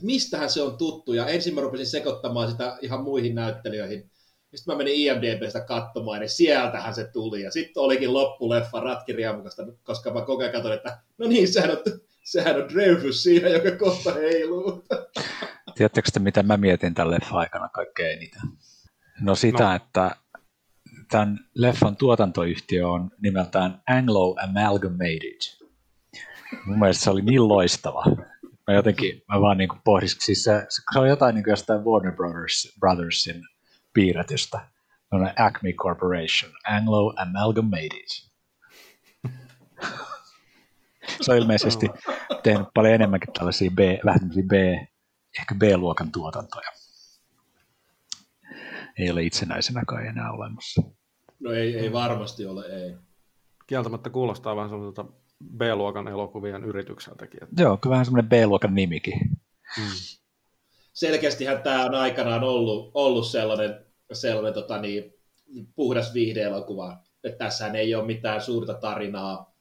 [SPEAKER 3] mistähän se on tuttu, ja ensin mä rupesin sekoittamaan sitä ihan muihin näyttelijöihin. Sitten mä menin IMDBstä katsomaan, niin sieltähän se tuli. Ja sitten olikin loppuleffa ratkiriamukasta, koska mä koko ajan katsoin, että no niin, sehän on, sehän on Dreyfus siinä, joka kohta heiluu. [LAUGHS]
[SPEAKER 2] Tiedättekö te, mitä mä mietin tämän leffan aikana kaikkein eniten? No sitä, no. että tämän leffan tuotantoyhtiö on nimeltään Anglo Amalgamated. Mun mielestä se oli niin loistava. Mä jotenkin, mä vaan niin pohdiskin, siis se, se on jotain niin kuin jostain Warner Brothers, Brothersin piirretystä. Acme Corporation, Anglo Amalgamated. se on ilmeisesti tehnyt paljon enemmänkin tällaisia B, vähän B, ehkä B-luokan tuotantoja. Ei ole itsenäisenä kai enää olemassa.
[SPEAKER 3] No ei, ei varmasti ole, ei.
[SPEAKER 1] Kieltämättä kuulostaa vähän sellaiselta B-luokan elokuvien yritykseltäkin.
[SPEAKER 2] Joo, kyllä vähän semmoinen B-luokan nimikin. Hmm.
[SPEAKER 3] Selkeästihän tämä on aikanaan ollut, ollut sellainen, sellainen tota niin, puhdas viihdeelokuva. Että tässähän ei ole mitään suurta tarinaa,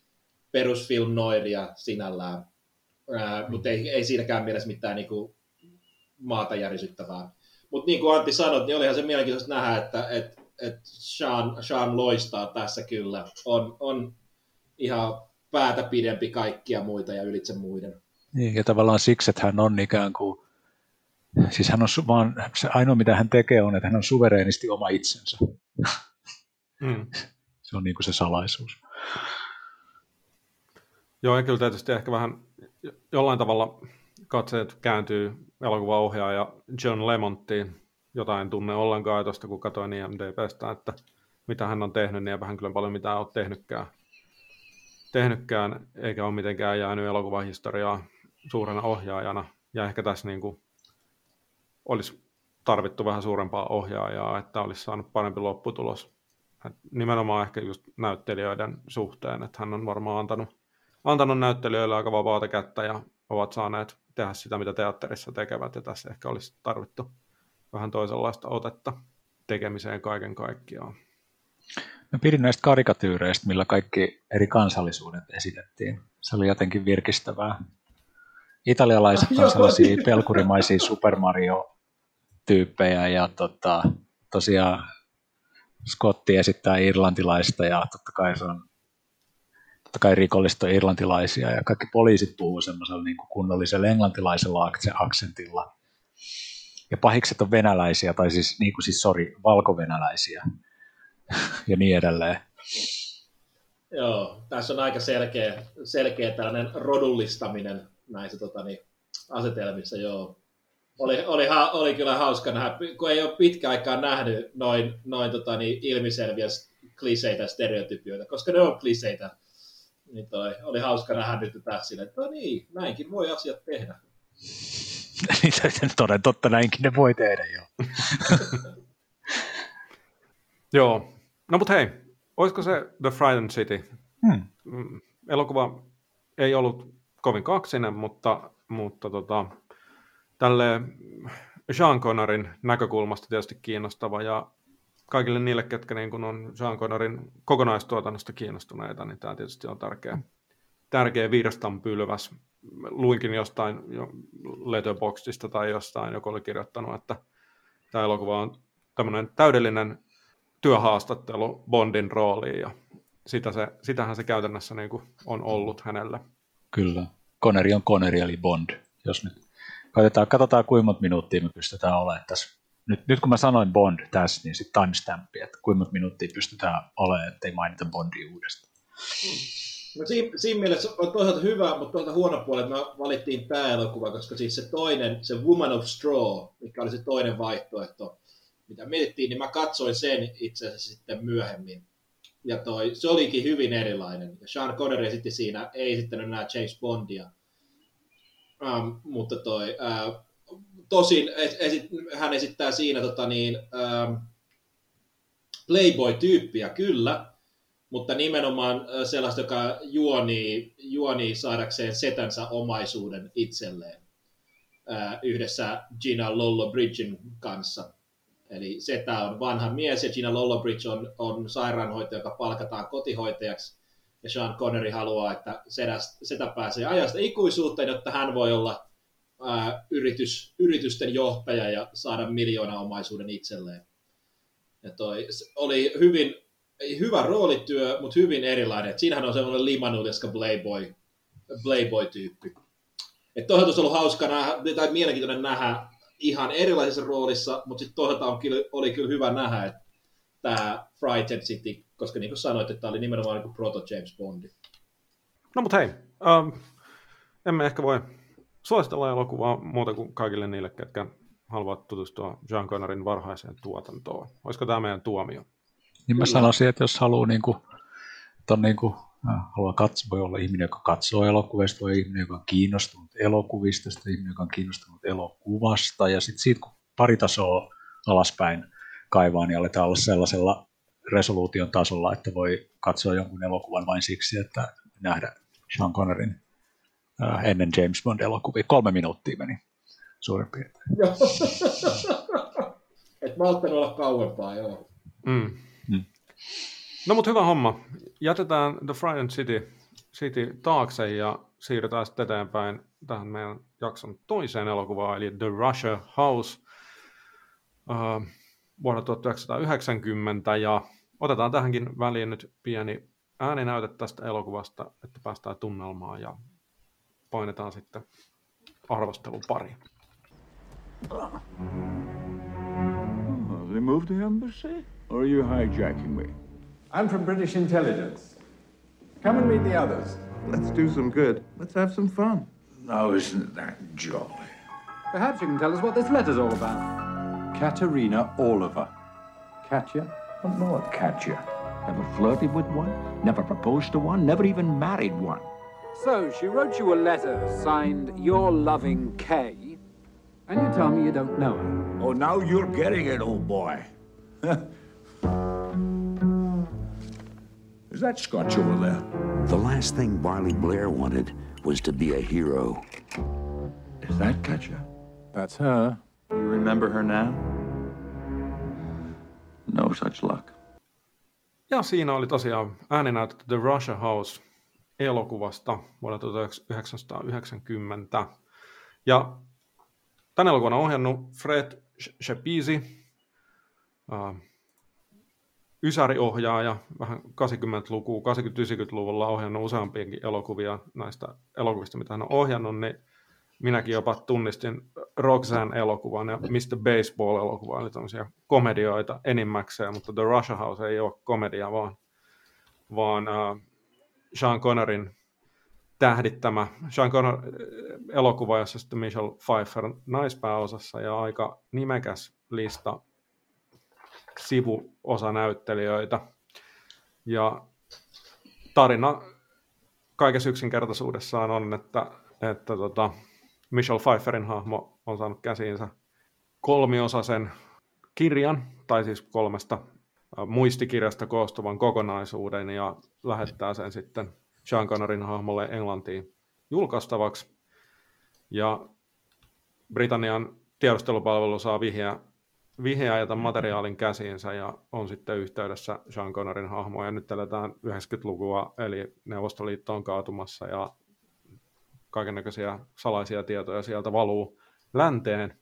[SPEAKER 3] perusfilm noiria sinällään, Ää, mutta ei, ei siinäkään mielessä mitään niin kuin, maata järisyttävää. Mutta niin kuin Antti sanoi, niin olihan se mielenkiintoista nähdä, että, että että Sean, Sean loistaa tässä kyllä. On, on ihan päätä pidempi kaikkia muita ja ylitse muiden.
[SPEAKER 2] Niin, ja tavallaan siksi, että hän on ikään kuin, siis hän on vaan, se ainoa mitä hän tekee on, että hän on suvereenisti oma itsensä. Mm. Se on niin kuin se salaisuus.
[SPEAKER 1] Joo, ja kyllä tietysti ehkä vähän jollain tavalla katseet kääntyy elokuvaohjaaja John Lemonttiin, jota en tunne ollenkaan tuosta, kun katsoin IMDBstä, että mitä hän on tehnyt, niin vähän kyllä paljon mitään ole tehnytkään. tehnytkään, eikä ole mitenkään jäänyt elokuvahistoriaa suurena ohjaajana. Ja ehkä tässä niin kuin olisi tarvittu vähän suurempaa ohjaajaa, että olisi saanut parempi lopputulos. Nimenomaan ehkä just näyttelijöiden suhteen, että hän on varmaan antanut, antanut näyttelijöille aika vapaata kättä ja ovat saaneet tehdä sitä, mitä teatterissa tekevät, ja tässä ehkä olisi tarvittu vähän toisenlaista otetta tekemiseen kaiken kaikkiaan.
[SPEAKER 2] Mä pidin näistä karikatyyreistä, millä kaikki eri kansallisuudet esitettiin. Se oli jotenkin virkistävää. Italialaiset [LAUGHS] on sellaisia pelkurimaisia Super Mario-tyyppejä ja tota, tosiaan Scotti esittää irlantilaista ja totta kai se on totta kai rikollista irlantilaisia ja kaikki poliisit puhuu semmoisella niin kunnollisella englantilaisella aksentilla ja pahikset on venäläisiä, tai siis, niin kuin siis, sorry, valkovenäläisiä [LAUGHS] ja niin edelleen.
[SPEAKER 3] Joo, tässä on aika selkeä, selkeä tällainen rodullistaminen näissä tota, niin, asetelmissa, joo. Oli, oli, ha, oli kyllä hauska nähdä, kun ei ole pitkä aikaa nähnyt noin, noin tota, niin, ilmiselviä kliseitä stereotypioita, koska ne on kliseitä. Niin toi, oli hauska nähdä nyt tässä että no niin, näinkin voi asiat tehdä. [LAUGHS]
[SPEAKER 2] Niin toden totta näinkin ne voi tehdä jo. [LAUGHS]
[SPEAKER 1] Joo. No mutta hei, olisiko se The Frightened City? Hmm. Mm, elokuva ei ollut kovin kaksinen, mutta, mutta tota, tälle Sean Connerin näkökulmasta tietysti kiinnostava ja kaikille niille, ketkä niin kun on Sean Connerin kokonaistuotannosta kiinnostuneita, niin tämä tietysti on tärkeä, tärkeä virstanpylväs luinkin jostain jo Letterboxdista tai jostain, joku oli kirjoittanut, että tämä elokuva on tämmöinen täydellinen työhaastattelu Bondin rooliin ja sitä se, sitähän se käytännössä niin on ollut hänelle.
[SPEAKER 2] Kyllä. Connery on Connery eli Bond. Jos nyt katsotaan, katsotaan kuinka monta minuuttia me pystytään olemaan tässä. Nyt, nyt kun mä sanoin Bond tässä, niin sitten timestampi, että kuinka monta minuuttia pystytään olemaan, ettei mainita Bondia uudestaan.
[SPEAKER 3] No siinä, siinä mielessä on toisaalta hyvä, mutta toisaalta huono puoli, että me valittiin tämä elokuva, koska siis se toinen, se Woman of Straw, mikä oli se toinen vaihtoehto, mitä mietittiin, niin mä katsoin sen itse asiassa sitten myöhemmin. Ja toi, se olikin hyvin erilainen. Sean Connery esitti siinä, ei esittänyt enää James Bondia. Um, mutta toi, uh, tosin esit, hän esittää siinä tota niin, um, Playboy-tyyppiä, kyllä, mutta nimenomaan sellaista, joka juoni, juoni saadakseen setänsä omaisuuden itselleen yhdessä Gina Lollo Bridgen kanssa. Eli setä on vanha mies ja Gina Lollo Bridge on, on sairaanhoitaja, joka palkataan kotihoitajaksi. Ja Sean Connery haluaa, että setä, setä pääsee ajasta ikuisuuteen, jotta hän voi olla ää, yritys, yritysten johtaja ja saada miljoona omaisuuden itselleen. Ja toi, oli hyvin hyvä roolityö, mutta hyvin erilainen. Siinähän on semmoinen limanuljaska playboy, playboy-tyyppi. Että toisaalta olisi ollut hauska nähdä, tai mielenkiintoinen nähdä ihan erilaisessa roolissa, mutta sitten toisaalta on kyllä, oli kyllä hyvä nähdä, että tämä Frightened City, koska niin kuin sanoit, että tämä oli nimenomaan niin kuin proto James Bondi.
[SPEAKER 1] No mutta hei, um, emme ehkä voi suositella elokuvaa muuta kuin kaikille niille, ketkä haluavat tutustua John Connorin varhaiseen tuotantoon. Olisiko tämä meidän tuomio?
[SPEAKER 2] Niin mä sanoisin, että jos haluaa niin kuin, että on niin kuin, haluaa katsoa, voi olla ihminen, joka katsoo elokuvista, voi ihminen, joka on kiinnostunut elokuvista, sitten ihminen, joka on kiinnostunut elokuvasta, ja sitten siitä kun pari tasoa alaspäin kaivaa, niin aletaan olla sellaisella resoluution tasolla, että voi katsoa jonkun elokuvan vain siksi, että nähdä Sean Connerin äh, ennen James Bond-elokuvia. Kolme minuuttia meni suurin piirtein. [LAUGHS]
[SPEAKER 3] Et malttanut olla kauempaa, joo.
[SPEAKER 1] Mm. Mm. No mutta hyvä homma. Jätetään The Frightened City, City taakse ja siirrytään sitten eteenpäin tähän meidän jakson toiseen elokuvaan, eli The Russia House uh, vuonna 1990. Ja otetaan tähänkin väliin nyt pieni ääninäyte tästä elokuvasta, että päästään tunnelmaan ja painetaan sitten arvostelun pariin. Oh,
[SPEAKER 6] they moved the embassy? Or are you hijacking me?
[SPEAKER 7] I'm from British intelligence. Come and meet the others.
[SPEAKER 8] Let's do some good. Let's have some fun.
[SPEAKER 6] Now, isn't that jolly?
[SPEAKER 7] Perhaps you can tell us what this letter's all about. Katerina Oliver. Katya?
[SPEAKER 6] I don't know what Katya. Never flirted with one, never proposed to one, never even married one.
[SPEAKER 7] So, she wrote you a letter signed Your Loving K, and you tell me you don't know her.
[SPEAKER 6] Oh, now you're getting it, old boy. [LAUGHS] Is that Scotch over there?
[SPEAKER 9] The last thing Barley Blair wanted was to be a hero.
[SPEAKER 6] Is that Katja?
[SPEAKER 7] That's her.
[SPEAKER 8] You remember her now?
[SPEAKER 6] No such luck.
[SPEAKER 1] Ja siinä oli tosiaan ääninäytetty The Russia House elokuvasta vuonna 1990. Ja tämän elokuvan on ohjannut Fred Shepisi, uh, ysäriohjaaja, vähän 80-lukua, 80-90-luvulla ohjannut useampiakin elokuvia näistä elokuvista, mitä hän on ohjannut, niin minäkin jopa tunnistin Roxanne-elokuvan ja Mr. Baseball-elokuvan, eli tämmöisiä komedioita enimmäkseen, mutta The Russia House ei ole komedia, vaan, vaan uh, Sean Connerin tähdittämä Sean Connor elokuva, jossa sitten Michelle Pfeiffer naispääosassa ja aika nimekäs lista sivuosanäyttelijöitä. Ja tarina kaikessa yksinkertaisuudessaan on, että, että tota, Michelle Pfeifferin hahmo on saanut käsiinsä kolmiosaisen kirjan, tai siis kolmesta muistikirjasta koostuvan kokonaisuuden, ja lähettää sen sitten Sean Connerin hahmolle Englantiin julkaistavaksi. Ja Britannian tiedustelupalvelu saa vihjeä vihjaa tämän materiaalin käsiinsä ja on sitten yhteydessä Sean Connerin hahmoa. Ja nyt eletään 90-lukua, eli Neuvostoliitto on kaatumassa ja kaikenlaisia salaisia tietoja sieltä valuu länteen.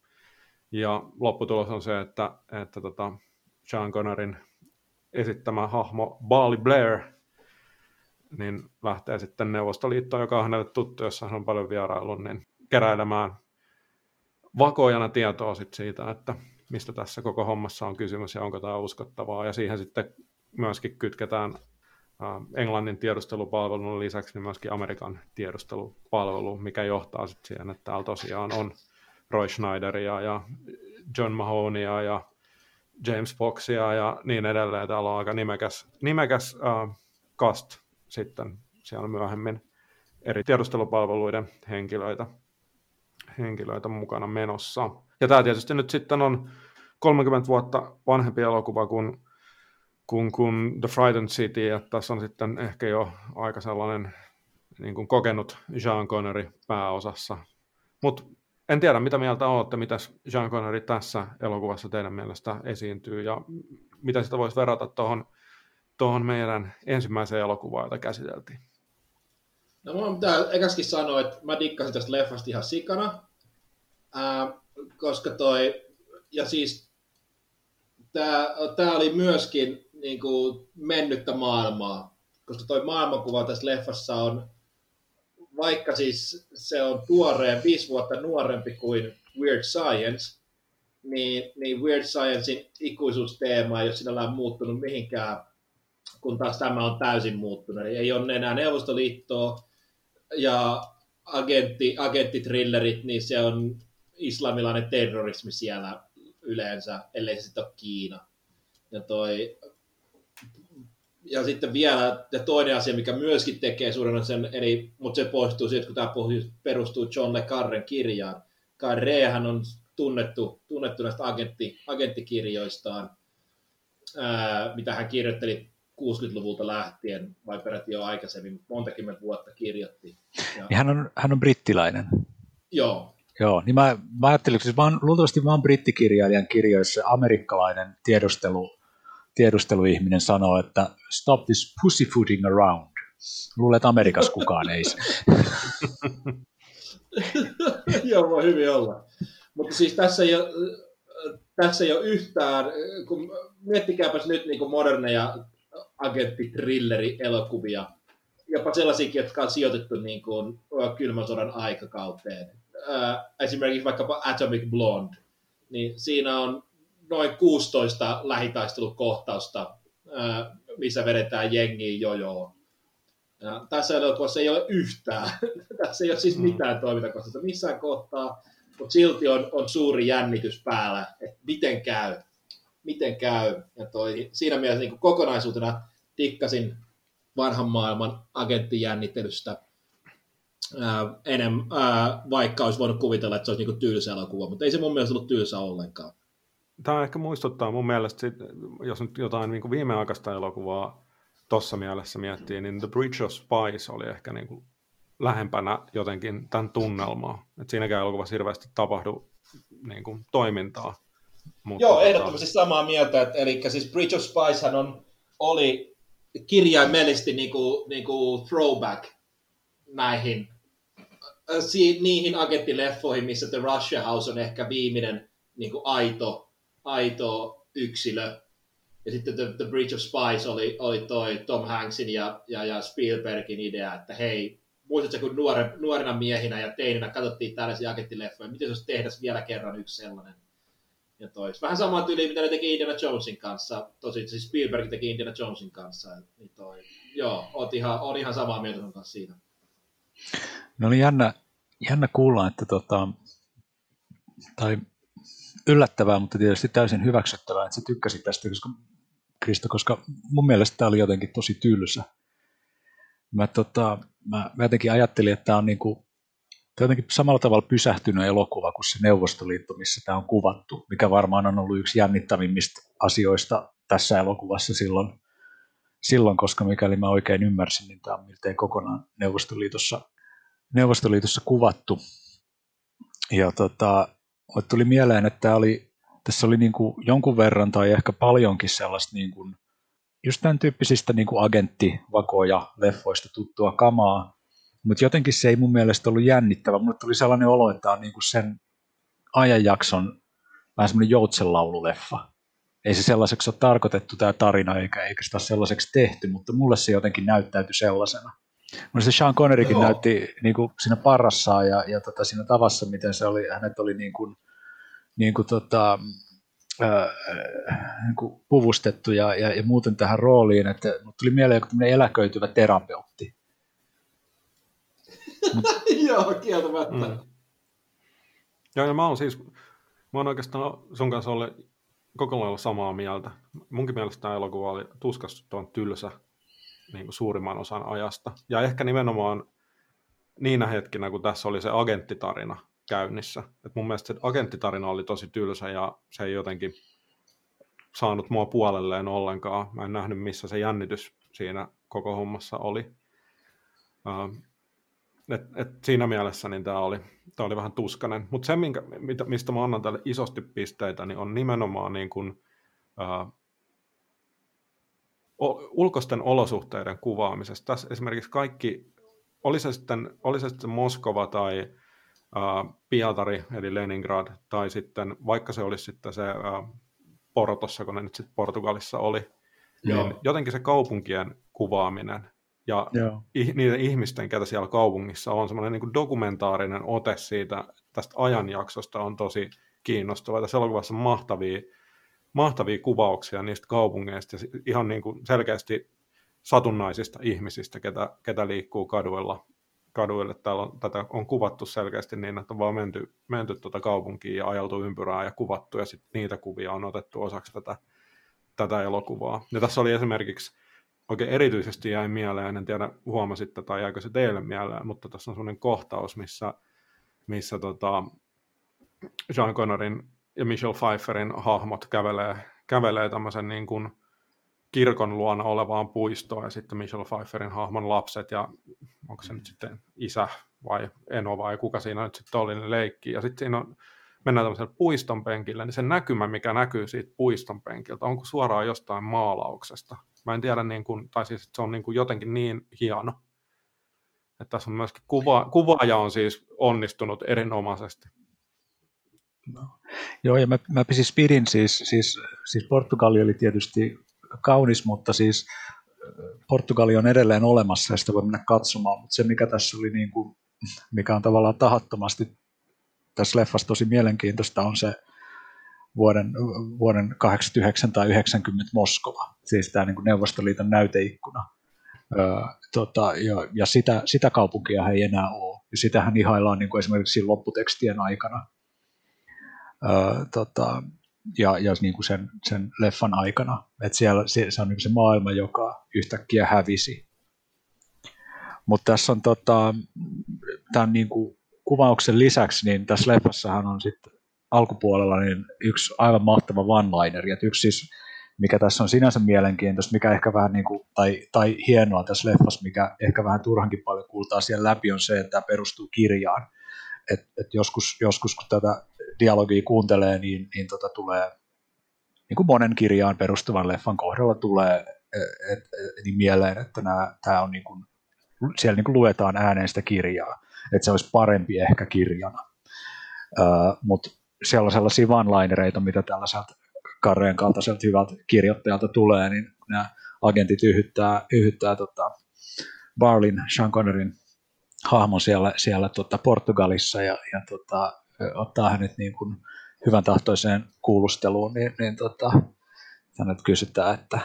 [SPEAKER 1] Ja lopputulos on se, että, että tota Sean Connerin esittämä hahmo Bali Blair niin lähtee sitten Neuvostoliittoon, joka on hänelle tuttu, jossa hän on paljon vieraillut, niin keräilemään vakojana tietoa sit siitä, että mistä tässä koko hommassa on kysymys ja onko tämä uskottavaa. Ja siihen sitten myöskin kytketään Englannin tiedustelupalvelun lisäksi niin myöskin Amerikan tiedustelupalvelu, mikä johtaa sitten siihen, että täällä tosiaan on Roy Schneideria ja John Mahoneya ja James Foxia ja niin edelleen. Täällä on aika nimekäs, nimekäs uh, cast sitten siellä myöhemmin eri tiedustelupalveluiden henkilöitä, henkilöitä mukana menossa. Ja tämä tietysti nyt sitten on 30 vuotta vanhempi elokuva kuin, kuin, kuin The Frightened City, että tässä on sitten ehkä jo aika sellainen niin kuin kokenut Jean Connery pääosassa. Mutta en tiedä, mitä mieltä olette, mitä Jean Connery tässä elokuvassa teidän mielestä esiintyy, ja mitä sitä voisi verrata tuohon tuohon meidän ensimmäiseen elokuvaan, jota käsiteltiin.
[SPEAKER 3] No mun pitää sanoa, että mä dikkasin tästä leffasta ihan sikana, koska toi, ja siis tää oli myöskin niin kuin mennyttä maailmaa, koska toi maailmankuva tässä leffassa on, vaikka siis se on tuoreen, viisi vuotta nuorempi kuin Weird Science, niin, niin Weird Sciencein ikuisuusteema ei ole sinällään muuttunut mihinkään, kun taas tämä on täysin muuttunut. Eli ei ole enää Neuvostoliittoa, ja agentti, agenttitrillerit, niin se on islamilainen terrorismi siellä yleensä, ellei se sitten ole Kiina. Ja, toi, ja sitten vielä ja toinen asia, mikä myöskin tekee suuren sen, eli, mutta se poistuu siitä, kun tämä perustuu John Le Carren kirjaan. Carrehan on tunnettu, tunnettu näistä agentti, agenttikirjoistaan, ää, mitä hän kirjoitteli 60-luvulta lähtien, vai peräti jo aikaisemmin, montakymmentä vuotta kirjoitti.
[SPEAKER 2] Ja... Niin hän, on, hän on brittiläinen.
[SPEAKER 3] Joo.
[SPEAKER 2] Joo, niin mä, mä ajattelin, siis vaan, luultavasti vaan brittikirjailijan kirjoissa amerikkalainen tiedustelu, tiedusteluihminen sanoo, että stop this pussyfooting around. Luulen, että Amerikassa kukaan ei. [LAUGHS]
[SPEAKER 3] Joo, voi hyvin olla. Mutta siis tässä ei ole, tässä ei ole yhtään, kun miettikääpäs nyt niin kuin moderneja agenttitriller-elokuvia, jopa sellaisiakin, jotka on sijoitettu niin kuin kylmän sodan aikakauteen. Esimerkiksi vaikkapa Atomic Blonde, niin siinä on noin 16 lähitaistelukohtausta, missä vedetään jengiin jojoon. Ja tässä elokuvassa ei ole yhtään. [LAUGHS] tässä ei ole siis mm. mitään toimintakohtausta missään kohtaa, mutta silti on, on suuri jännitys päällä, että miten käy miten käy. Ja toi, siinä mielessä niin kokonaisuutena tikkasin vanhan maailman agenttijännittelystä ää, enem, ää, vaikka olisi voinut kuvitella, että se olisi niin tylsä elokuva, mutta ei se mun mielestä ollut tylsä ollenkaan.
[SPEAKER 1] Tämä ehkä muistuttaa mun mielestä, jos nyt jotain niin viimeaikaista elokuvaa tuossa mielessä miettii, niin The Bridge of Spies oli ehkä niin kuin lähempänä jotenkin tämän tunnelmaa. Että siinäkään elokuvassa hirveästi tapahdu niin kuin toimintaa.
[SPEAKER 3] Mutta Joo, tota- ehdottomasti tota... samaa mieltä. Että, eli siis Bridge of Spies on, oli kirjaimellisesti niinku, niinku throwback näihin si, niihin agenttileffoihin, missä The Russia House on ehkä viimeinen niinku aito, aito yksilö. Ja sitten The, The Bridge of Spies oli, oli toi Tom Hanksin ja, ja, ja Spielbergin idea, että hei, muistatko kun nuore, nuorena miehinä ja teininä katsottiin tällaisia agenttileffoja, miten se olisi tehdä vielä kerran yksi sellainen ja tois. Vähän sama tyyli, mitä ne teki Indiana Jonesin kanssa. Tosi, siis Spielberg teki Indiana Jonesin kanssa. Niin toi. Joo, oot ihan, ihan samaa mieltä sun kanssa siitä.
[SPEAKER 2] No oli jännä, jännä kuulla, että tota, tai yllättävää, mutta tietysti täysin hyväksyttävää, että sä tykkäsit tästä, koska, Kristo, koska mun mielestä tämä oli jotenkin tosi tylsä. Mä, tota, mä, mä jotenkin ajattelin, että tämä on Tämä on jotenkin samalla tavalla pysähtynyt elokuva kuin se Neuvostoliitto, missä tämä on kuvattu, mikä varmaan on ollut yksi jännittävimmistä asioista tässä elokuvassa silloin, silloin koska mikäli mä oikein ymmärsin, niin tämä on miltei kokonaan Neuvostoliitossa, Neuvostoliitossa kuvattu. Ja tota, tuli mieleen, että tämä oli, tässä oli niin kuin jonkun verran tai ehkä paljonkin sellaista niin kuin, just tämän tyyppisistä niin kuin agenttivakoja leffoista tuttua kamaa, mutta jotenkin se ei mun mielestä ollut jännittävä. Mulle tuli sellainen olo, että on niinku sen ajanjakson vähän semmoinen joutsenlaululeffa. Ei se sellaiseksi ole tarkoitettu tämä tarina, eikä, eikä sitä ole sellaiseksi tehty, mutta mulle se jotenkin näyttäytyi sellaisena. Mun se Sean Connerykin Joo. näytti niin kuin siinä parrassaan ja, ja tota, siinä tavassa, miten se oli, hänet oli niin kuin, niin kuin tota, niin kuin puvustettu ja, ja, ja, muuten tähän rooliin, että tuli mieleen joku eläköityvä terapeutti. [LAUGHS]
[SPEAKER 3] Joo, kieltämättä. Mm.
[SPEAKER 1] Joo, ja mä oon siis, mä oon oikeastaan sun kanssa ollut koko lailla samaa mieltä. Munkin mielestä tämä elokuva oli tuon tylsä niin kuin suurimman osan ajasta. Ja ehkä nimenomaan niinä hetkinä, kun tässä oli se agenttitarina käynnissä. Et mun mielestä se agenttitarina oli tosi tylsä ja se ei jotenkin saanut mua puolelleen ollenkaan. Mä en nähnyt, missä se jännitys siinä koko hommassa oli. Uh, et, et siinä mielessä niin tämä oli, tää oli vähän tuskanen. Mutta se, minkä, mistä mä annan tälle isosti pisteitä, niin on nimenomaan niin kun, uh, ulkoisten olosuhteiden kuvaamisesta. Tässä esimerkiksi kaikki, oli se sitten, oli se sitten Moskova tai uh, Pietari, eli Leningrad, tai sitten vaikka se olisi sitten se uh, Portossa, kun ne nyt sitten Portugalissa oli, Joo. niin jotenkin se kaupunkien kuvaaminen ja Joo. niiden ihmisten, ketä siellä kaupungissa on, semmoinen niin dokumentaarinen ote siitä, tästä ajanjaksosta on tosi kiinnostava. Tässä elokuvassa on mahtavia mahtavia kuvauksia niistä kaupungeista ja ihan niin kuin selkeästi satunnaisista ihmisistä, ketä, ketä liikkuu kaduilla. kaduille. Täällä on, tätä on kuvattu selkeästi niin, että on vaan menty, menty tuota kaupunkiin ja ajeltu ympyrää ja kuvattu, ja sitten niitä kuvia on otettu osaksi tätä, tätä elokuvaa. Ja tässä oli esimerkiksi, oikein erityisesti jäi mieleen, en tiedä huomasitte tai jäikö se teille mieleen, mutta tässä on sellainen kohtaus, missä, missä tota, Jean Connorin ja Michelle Pfeifferin hahmot kävelee, kävelee tämmöisen niin kuin kirkon luona olevaan puistoon ja sitten Michelle Pfeifferin hahmon lapset ja onko se nyt sitten isä vai eno vai kuka siinä nyt sitten oli ne leikki ja sitten siinä on, mennään tämmöiselle puiston penkille, niin se näkymä, mikä näkyy siitä puiston penkiltä, onko suoraan jostain maalauksesta. Mä en tiedä, niin kuin, tai siis se on niin kuin jotenkin niin hieno, että tässä on myöskin kuva, kuvaaja on siis onnistunut erinomaisesti.
[SPEAKER 2] No. Joo, ja mä, mä siis pidin siis, siis, siis Portugali oli tietysti kaunis, mutta siis Portugali on edelleen olemassa ja sitä voi mennä katsomaan, mutta se mikä tässä oli niin kuin, mikä on tavallaan tahattomasti tässä leffassa tosi mielenkiintoista on se vuoden, vuoden 89 tai 90 Moskova, siis tämä niin Neuvostoliiton näyteikkuna. Öö, tota, ja, ja sitä, sitä kaupunkia ei enää ole. Ja sitähän ihaillaan niin kuin esimerkiksi lopputekstien aikana tota, ja, ja niin kuin sen, sen leffan aikana. että siellä, se, se on niin se maailma, joka yhtäkkiä hävisi. Mutta tässä on tota, tämän niin kuin kuvauksen lisäksi, niin tässä leffassahan on sitten alkupuolella niin yksi aivan mahtava one-liner, yksi siis, mikä tässä on sinänsä mielenkiintoista, mikä ehkä vähän niin kuin, tai, tai hienoa tässä leffassa, mikä ehkä vähän turhankin paljon kuultaa siellä läpi, on se, että tämä perustuu kirjaan. Et, et joskus, joskus, kun tätä dialogia kuuntelee, niin, niin tota tulee niin kuin monen kirjaan perustuvan leffan kohdalla tulee et, et, niin mieleen, että tämä on niin kuin, siellä niin kuin luetaan ääneen sitä kirjaa, että se olisi parempi ehkä kirjana. Uh, Mutta siellä on sellaisia one-linereita, mitä tällaiselta Karreen kaltaiselta hyvältä kirjoittajalta tulee, niin nämä agentit yhyttää, yhyttää tota Barlin, Sean Connerin hahmon siellä, siellä tota Portugalissa ja, ja tota, ottaa hänet niin kuin hyvän tahtoiseen kuulusteluun, niin, niin tota, hänet kysytään, että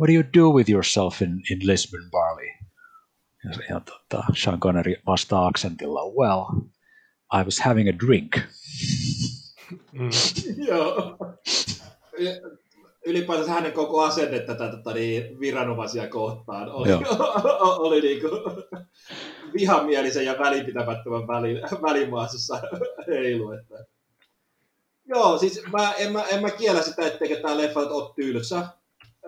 [SPEAKER 2] what do you do with yourself in, in Lisbon, Barley? Ja, ja tota, Sean Connery vastaa aksentilla, well, I was having a drink.
[SPEAKER 3] Mm. [LAUGHS] Joo. Ylipäätänsä hänen koko asenne tätä tota, niin, viranomaisia kohtaan oli, [LAUGHS] oli niin kuin, vihamielisen ja välinpitämättömän välin, välimaassa heilu. Että. Joo, siis mä, en, mä, en mä kiellä sitä, etteikö tämä leffa ole tylsä.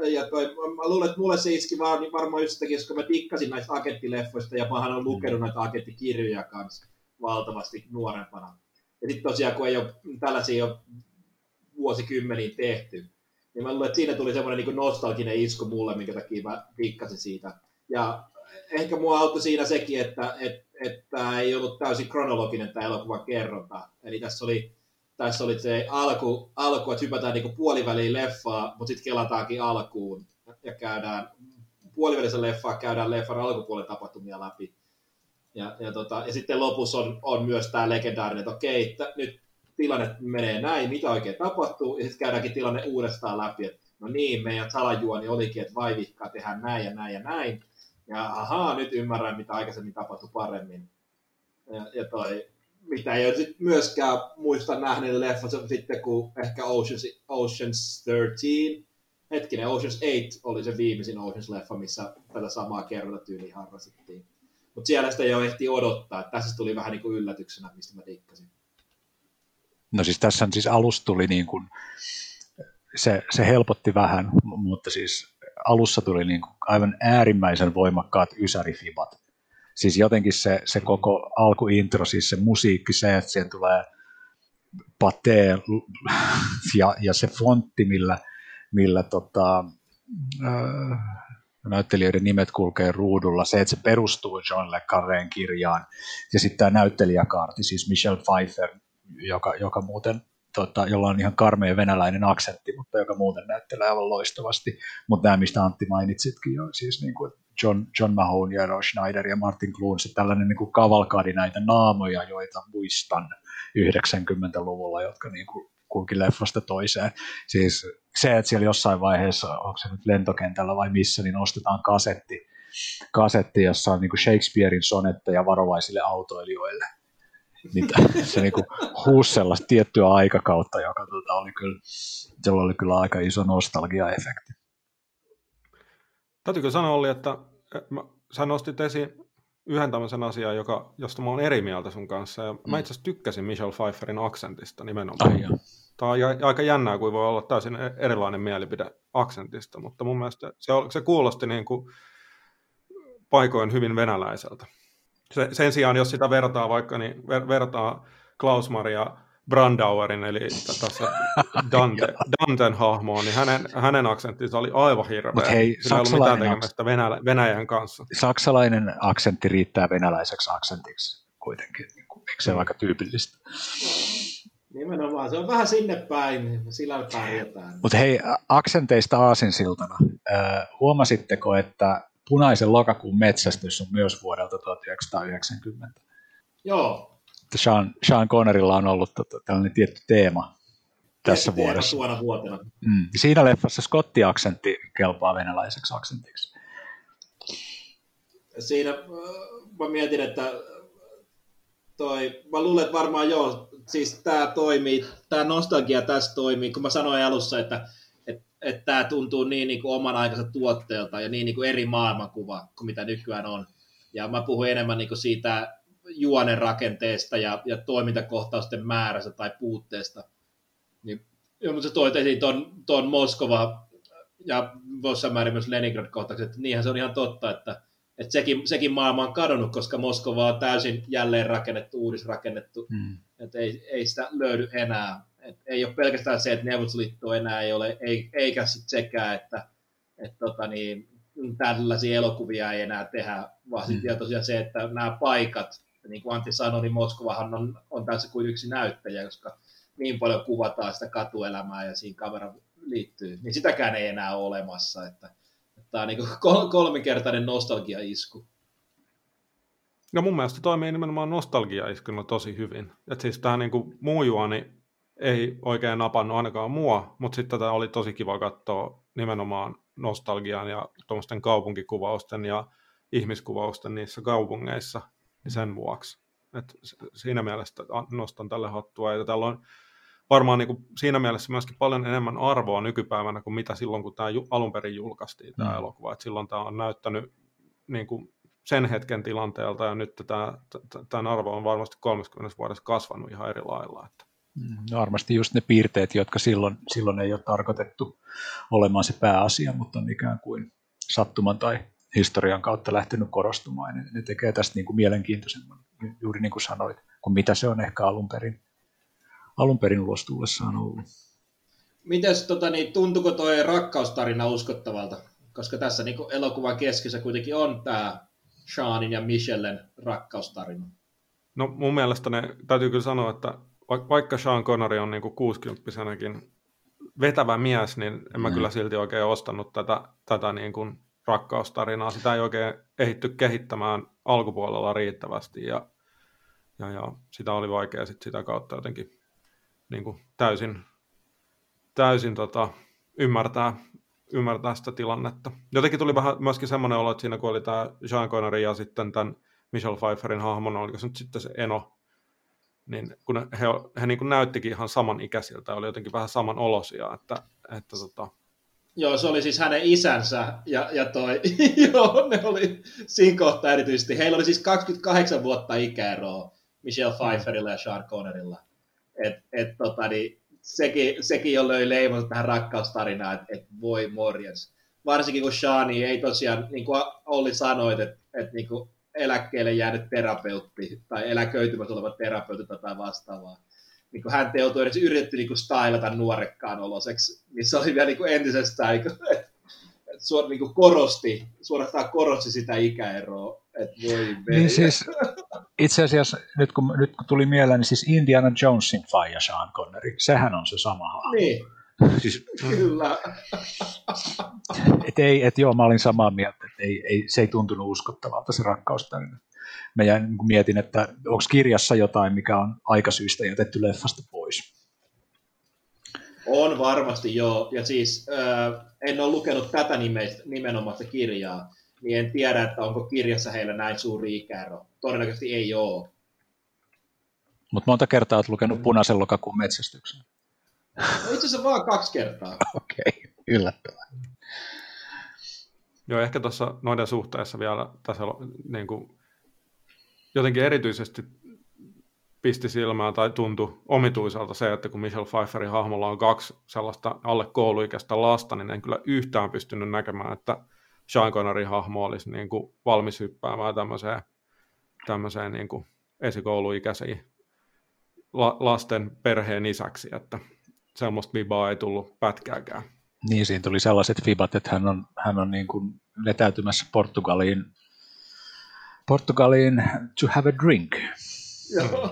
[SPEAKER 3] Ja toi, mä luulen, että mulle se iski vaan, niin varmaan just sitäkin, koska mä tikkasin näistä agenttileffoista ja mähän on lukenut näitä agenttikirjoja kanssa valtavasti nuorempana. Ja sitten tosiaan, kun ei ole, tällaisia ole vuosikymmeniin tehty, niin mä luulen, että siinä tuli semmoinen niin nostalginen isku mulle, minkä takia mä tikkasin siitä. Ja ehkä mua auttoi siinä sekin, että, että, että ei ollut täysin kronologinen tämä elokuvan kerronta. Eli tässä oli, tässä oli se alku, alku että hypätään niin puoliväliin leffaa, mutta sitten kelataankin alkuun ja käydään puolivälissä leffaa, käydään leffan alkupuolen tapahtumia läpi. Ja, ja, tota, ja sitten lopussa on, on myös tämä legendaarinen, että okei, t- nyt tilanne menee näin, mitä oikein tapahtuu, ja sitten käydäänkin tilanne uudestaan läpi, että no niin, meidän salajuoni olikin, että vaivihkaa tehdään näin ja näin ja näin, ja ahaa, nyt ymmärrän, mitä aikaisemmin tapahtui paremmin. Ja, ja toi, mitä ei ole sit myöskään muista nähnyt leffa sitten kuin ehkä Oceans, Oceans 13, hetkinen, Oceans 8 oli se viimeisin Oceans-leffa, missä tätä samaa kerrontatyyliä harrastettiin. Mutta siellä sitä jo ehti odottaa. Että tässä tuli vähän niin kuin yllätyksenä, mistä mä dikkasin.
[SPEAKER 2] No siis tässä siis alussa tuli niin kuin, se, se helpotti vähän, mutta siis alussa tuli niin kuin aivan äärimmäisen voimakkaat ysärifibat. Siis jotenkin se, se koko alkuintro, siis se musiikki, se, että siihen tulee patee ja, ja se fontti, millä, millä tota, äh, näyttelijöiden nimet kulkee ruudulla, se, että se perustuu John Le Carreen kirjaan, ja sitten tämä näyttelijäkaarti, siis Michelle Pfeiffer, joka, joka muuten, tota, jolla on ihan karmea venäläinen aksentti, mutta joka muuten näyttelee aivan loistavasti, mutta nämä, mistä Antti mainitsitkin jo, siis niin kuin John, John Mahone ja Roy Schneider ja Martin se tällainen niin kuin kavalkaadi näitä naamoja, joita muistan 90-luvulla, jotka niin kuin kulki leffasta toiseen. Siis se, että siellä jossain vaiheessa, onko se nyt lentokentällä vai missä, niin ostetaan kasetti, kasetti jossa on niin Shakespearein sonetteja varovaisille autoilijoille. Niin se niin kuin huusi sellaista tiettyä aikakautta, joka tota, oli kyllä, sillä oli kyllä aika iso nostalgia-efekti.
[SPEAKER 1] Täytyykö sanoa, Olli, että mä, sä nostit esiin yhden tämmöisen asian, joka, josta mä oon eri mieltä sun kanssa. Ja mm. Mä itse asiassa tykkäsin Michelle Pfeifferin aksentista nimenomaan. Ai, Tämä on aika jännää, kuin voi olla täysin e- erilainen mielipide aksentista, mutta mun mielestä se, se kuulosti niin kuin paikoin hyvin venäläiseltä. Se, sen sijaan, jos sitä vertaa vaikka, niin ver, vertaa Klaus-Maria Brandauerin, eli tässä Dante, [LAUGHS] Danten hahmoon, niin hänen, hänen aksenttinsa oli aivan hirveä. Mut hei, Sillä ei ollut mitään tekemistä Venäjä, Venäjän kanssa.
[SPEAKER 2] Saksalainen aksentti riittää venäläiseksi aksentiksi kuitenkin. Eikö se mm. aika tyypillistä?
[SPEAKER 3] Nimenomaan, se on vähän sinne päin, niin sillä pärjätään.
[SPEAKER 2] Mutta hei, aksenteista aasinsiltana. Äh, huomasitteko, että punaisen lokakuun metsästys on myös vuodelta 1990?
[SPEAKER 3] Joo.
[SPEAKER 2] Sean, Sean Connerilla on ollut tota, tällainen tietty teema tässä
[SPEAKER 3] teema
[SPEAKER 2] vuodessa.
[SPEAKER 3] Tuona vuotena.
[SPEAKER 2] Mm. Siinä leffassa Scotti-aksentti kelpaa venäläiseksi aksentiksi.
[SPEAKER 3] Siinä äh, mä mietin, että toi, mä luulen, että varmaan joo, siis tämä toimii, tämä nostalgia tässä toimii, kun mä sanoin alussa, että että tämä tuntuu niin, niin kuin oman aikansa tuotteelta ja niin, niin kuin eri maailmankuva kuin mitä nykyään on. Ja mä puhun enemmän niin kuin siitä juonen rakenteesta ja, ja toimintakohtausten määrästä tai puutteesta. Niin, mutta se toit esiin tuon, tuon Moskova ja jossain määrin myös Leningrad-kohtaukset, että niinhän se on ihan totta, että että sekin, sekin maailma on kadonnut, koska Moskova on täysin jälleen rakennettu, uudisrakennettu, mm. että ei, ei sitä löydy enää. Et ei ole pelkästään se, että Neuvostoliitto enää ei ole, ei, eikä sit sekään, että et tota niin, tällaisia elokuvia ei enää tehdä, vaan mm. sitten tosiaan se, että nämä paikat, niin kuin Antti sanoi, niin Moskovahan on, on tässä kuin yksi näyttäjä, koska niin paljon kuvataan sitä katuelämää ja siinä kamera liittyy, niin sitäkään ei enää ole olemassa, että Tämä on niin kolmikertainen nostalgia-isku.
[SPEAKER 1] No mun mielestä toimii nimenomaan nostalgia-iskuna tosi hyvin. Että siis tämä niin muu juoni ei oikein napannut ainakaan mua, mutta sitten tätä oli tosi kiva katsoa nimenomaan nostalgian ja tuommoisten kaupunkikuvausten ja ihmiskuvausten niissä kaupungeissa niin sen vuoksi. Et siinä mielessä nostan tälle hattua. Ja täällä on varmaan niin kuin siinä mielessä myöskin paljon enemmän arvoa nykypäivänä kuin mitä silloin, kun tämä alun perin julkaistiin tämä mm. elokuva. Et silloin tämä on näyttänyt niin kuin sen hetken tilanteelta ja nyt tämä, tämän arvo on varmasti 30 vuodessa kasvanut ihan eri lailla. Että.
[SPEAKER 2] Mm, no varmasti just ne piirteet, jotka silloin, silloin ei ole tarkoitettu olemaan se pääasia, mutta on ikään kuin sattuman tai historian kautta lähtenyt korostumaan. Ne, ne tekee tästä niin kuin mielenkiintoisemman, juuri niin kuin sanoit, kuin mitä se on ehkä alun perin alun perin ulos tullessaan ollut.
[SPEAKER 3] Mites, tota, niin, tuntuko tuo rakkaustarina uskottavalta? Koska tässä niin elokuvan keskissä kuitenkin on tämä Seanin ja Michellen rakkaustarina.
[SPEAKER 1] No mun mielestä ne, täytyy kyllä sanoa, että vaikka Sean Connery on niin 60 vetävä mies, niin en mä mm. kyllä silti oikein ostanut tätä, tätä niin kuin rakkaustarinaa. Sitä ei oikein ehitty kehittämään alkupuolella riittävästi ja, ja, ja sitä oli vaikea sit sitä kautta jotenkin niin kuin täysin, täysin tota, ymmärtää, ymmärtää sitä tilannetta. Jotenkin tuli vähän myöskin semmoinen olo, että siinä kun oli tämä Sean Connery ja sitten tämän Michelle Pfeifferin hahmon, oliko se nyt sitten se Eno, niin kun he, he niin kuin näyttikin ihan saman ikäisiltä, oli jotenkin vähän saman olosia, että, että tota...
[SPEAKER 3] Joo, se oli siis hänen isänsä ja, ja toi, [LAUGHS] joo, ne oli siinä kohtaa erityisesti. Heillä oli siis 28 vuotta ikäeroa Michelle Pfeifferilla ja Sean Connerilla. Et, et, tota, niin, sekin, sekin jo löi leimonsa tähän rakkaustarinaan, että et voi morjens. Varsinkin kun Shani ei tosiaan, niin kuin Olli sanoit, että et, niin kuin eläkkeelle jäänyt terapeutti tai eläköitymässä oleva terapeutti tai vastaavaa. Niin kuin hän teutui edes yritetty niin kuin stylata nuorekkaan oloseksi, niin se oli vielä niin kuin entisestään, niin kuin, että suor, niin kuin korosti, suorastaan korosti sitä ikäeroa. Että voi
[SPEAKER 2] niin siis, itse asiassa nyt kun, nyt kun tuli mieleen, niin siis Indiana Jonesin faija Sean Connery, sehän on se sama hahmo.
[SPEAKER 3] Niin,
[SPEAKER 2] Siis,
[SPEAKER 3] kyllä.
[SPEAKER 2] et ei, et joo, mä olin samaa mieltä, että ei, ei, se ei tuntunut uskottavalta se rakkaustarina. Mä jäin, niin mietin, että onko kirjassa jotain, mikä on aikasyistä jätetty leffasta pois.
[SPEAKER 3] On varmasti joo, ja siis äh, en ole lukenut tätä nimeistä, nimenomaista kirjaa, niin en tiedä, että onko kirjassa heillä näin suuri ikäero. Todennäköisesti ei ole.
[SPEAKER 2] Mutta monta kertaa olet lukenut punaisen lokakuun metsästyksen.
[SPEAKER 3] No itse asiassa vaan kaksi kertaa. [LAUGHS]
[SPEAKER 2] Okei, okay. yllättävää.
[SPEAKER 1] Joo, ehkä tuossa noiden suhteessa vielä tässä niin kuin, jotenkin erityisesti pisti silmään tai tuntui omituiselta se, että kun Michelle Pfeifferin hahmolla on kaksi sellaista alle kouluikäistä lasta, niin en kyllä yhtään pystynyt näkemään, että Sean Connerin hahmo olisi niin kuin valmis hyppäämään tämmöiseen, tämmöiseen niin kuin esikouluikäisiin la, lasten perheen isäksi, että semmoista vibaa ei tullut pätkääkään.
[SPEAKER 2] Niin, siinä tuli sellaiset fibat, että hän on, hän on niin kuin vetäytymässä Portugaliin, Portugaliin to have a drink.
[SPEAKER 3] Joo.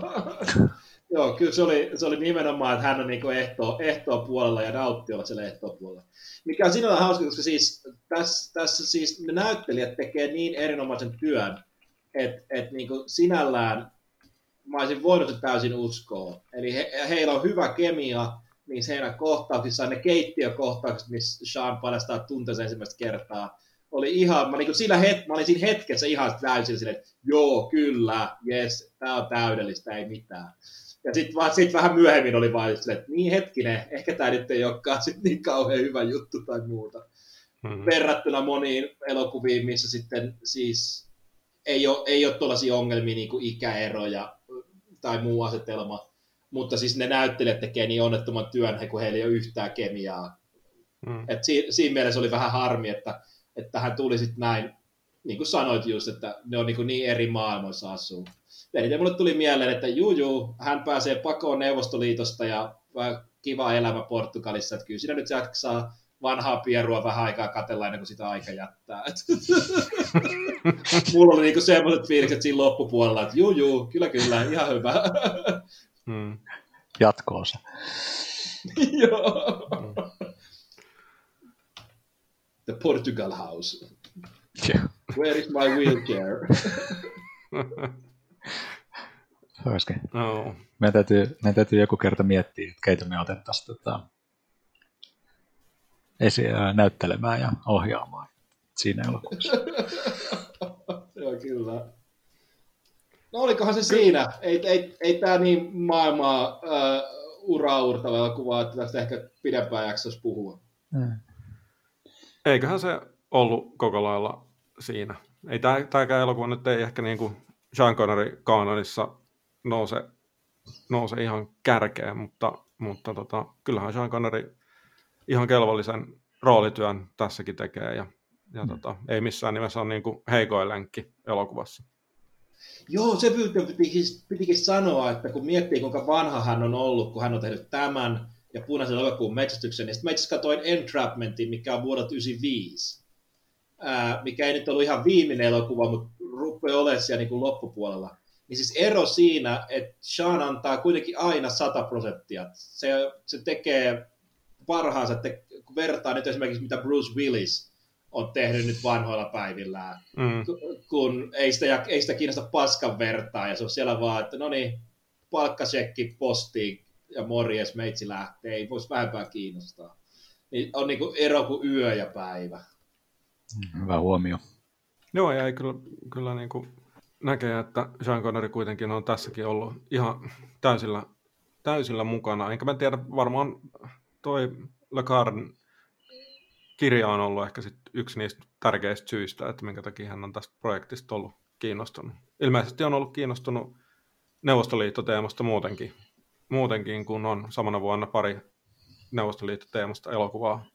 [SPEAKER 3] [LAUGHS] Joo, kyllä se oli, se oli nimenomaan, että hän on niin ehtoa, ehtoa puolella ja nauttii olla siellä ehtoa puolella. Mikä on sinällä hauska, koska siis tässä, tässä siis ne näyttelijät tekee niin erinomaisen työn, että, että niin sinällään mä olisin voinut se täysin uskoa. Eli he, heillä on hyvä kemia, niin heidän kohtauksissa, ne keittiökohtaukset, missä Sean paljastaa tunteensa ensimmäistä kertaa, oli ihan, mä, niin sillä het, mä olin siinä hetkessä ihan täysin silleen, että joo, kyllä, jes, tää on täydellistä, ei mitään. Ja sitten sit vähän myöhemmin oli vain silleen, että niin hetkinen, ehkä tämä nyt ei olekaan sit niin kauhean hyvä juttu tai muuta. Mm-hmm. Verrattuna moniin elokuviin, missä sitten siis ei ole, ei ole tuollaisia ongelmia niin kuin ikäeroja tai muu asetelma, mutta siis ne näyttelijät tekee niin onnettoman työn, kun heillä ei ole yhtään kemiaa. Mm. Et si, siinä mielessä oli vähän harmi, että, että hän tuli sitten näin, niin kuin sanoit just, että ne on niin, niin eri maailmoissa asuu. Ja mulle tuli mieleen, että juu, juu, hän pääsee pakoon Neuvostoliitosta ja kiva elämä Portugalissa, että kyllä siinä nyt jaksaa vanhaa pierua vähän aikaa katella ennen kuin sitä aika jättää. [LAUGHS] Mulla oli niinku semmoiset fiilikset siinä loppupuolella, että juu, juu, kyllä, kyllä, ihan hyvä.
[SPEAKER 2] Jatkoosa. [LAUGHS]
[SPEAKER 3] Joo. The Portugal House.
[SPEAKER 2] Yeah. [LAUGHS]
[SPEAKER 3] Where is my wheelchair? [LAUGHS]
[SPEAKER 2] Oikein. No. Meidän täytyy, meidän täytyy joku kerta miettiä, että keitä me otettaisiin tota, esi- näyttelemään ja ohjaamaan siinä elokuvassa.
[SPEAKER 3] Joo, kyllä. No olikohan se siinä. Ei, ei, ei tämä niin maailmaa uh, uraurtava elokuva, että tästä ehkä pidempään jaksoisi puhua. Hmm.
[SPEAKER 1] Eiköhän se ollut koko lailla siinä. Ei tämäkään elokuva nyt ei ehkä niin kuin Sean Connery kanonissa nouse, nouse ihan kärkeen, mutta, mutta tota, kyllähän Sean Connery ihan kelvollisen roolityön tässäkin tekee ja, ja mm. tota, ei missään nimessä ole niin kuin heikoin lenkki elokuvassa.
[SPEAKER 3] Joo, se pitikin, pitikin sanoa, että kun miettii kuinka vanha hän on ollut, kun hän on tehnyt tämän ja punaisen elokuun metsästyksen, niin sitten mä itse katsoin Entrapmentin, mikä on vuodelta 1995, ää, mikä ei nyt ollut ihan viimeinen elokuva, mutta rupeaa olemaan siellä niin kuin loppupuolella. Niin siis ero siinä, että Sean antaa kuitenkin aina 100 prosenttia. Se, se tekee parhaansa, että kun vertaa nyt esimerkiksi mitä Bruce Willis on tehnyt nyt vanhoilla päivillään, mm. kun ei sitä, ei sitä kiinnosta paskan vertaa, ja se on siellä vaan, että no niin, palkkasekki postiin, ja morjes, meitsi lähtee, ei voisi vähempää kiinnostaa. Niin on niin kuin ero kuin yö ja päivä.
[SPEAKER 2] Hyvä huomio.
[SPEAKER 1] Joo, ja ei kyllä, kyllä niin kuin näkee, että Sean Connery kuitenkin on tässäkin ollut ihan täysillä, täysillä mukana. Enkä mä tiedä, varmaan toi Le Carn kirja on ollut ehkä sit yksi niistä tärkeistä syistä, että minkä takia hän on tästä projektista ollut kiinnostunut. Ilmeisesti on ollut kiinnostunut Neuvostoliittoteemasta muutenkin, muutenkin kun on samana vuonna pari Neuvostoliittoteemasta elokuvaa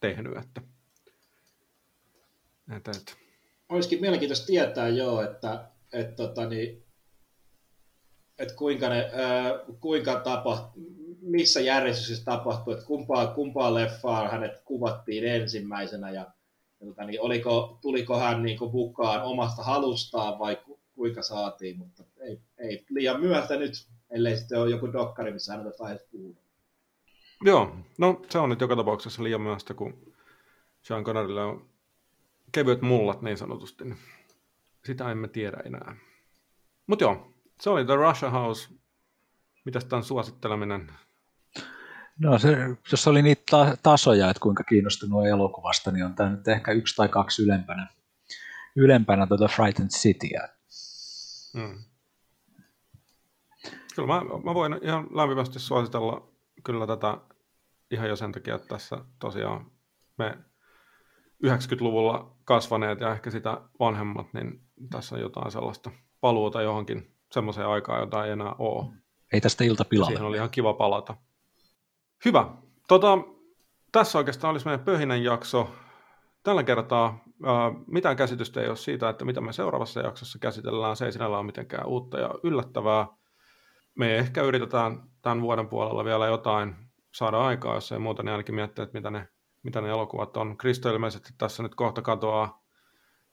[SPEAKER 1] tehnyt. Että, että, että.
[SPEAKER 3] Olisikin mielenkiintoista tietää joo, että, että, tota, niin, että kuinka, ne, kuinka tapa, missä järjestyksessä tapahtui, että kumpaa, kumpaa leffaa hänet kuvattiin ensimmäisenä ja, tota, niin, oliko, tuliko hän niin kuin, mukaan omasta halustaan vai ku, kuinka saatiin, mutta ei, ei liian myöhäistä nyt, ellei sitten ole joku dokkari, missä hän on puhua.
[SPEAKER 1] Joo, no se on nyt joka tapauksessa liian myöhäistä, kun Sean Connerylle on kevyet mullat niin sanotusti, niin sitä emme tiedä enää. Mutta joo, se oli The Russia House. Mitäs tämän suositteleminen?
[SPEAKER 2] No se, jos oli niitä ta- tasoja, että kuinka kiinnostunut elokuvasta, niin on tämä nyt ehkä yksi tai kaksi ylempänä, ylempänä tuota Frightened Cityä. Hmm.
[SPEAKER 1] Kyllä mä, mä voin ihan lämpimästi suositella kyllä tätä ihan jo sen takia, että tässä tosiaan me 90-luvulla kasvaneet ja ehkä sitä vanhemmat, niin tässä on jotain sellaista paluuta johonkin semmoiseen aikaan, jota ei enää ole.
[SPEAKER 2] Ei tästä ilta pilalle.
[SPEAKER 1] Siihen oli ihan kiva palata. Hyvä. Tota, tässä oikeastaan olisi meidän pöhinän jakso. Tällä kertaa ää, mitään käsitystä ei ole siitä, että mitä me seuraavassa jaksossa käsitellään. Se ei sinällä ole mitenkään uutta ja yllättävää. Me ehkä yritetään tämän vuoden puolella vielä jotain saada aikaa, jos ei muuta, niin ainakin miettiä, että mitä ne, mitä ne elokuvat on. Kristo ilmeisesti tässä nyt kohta katoaa,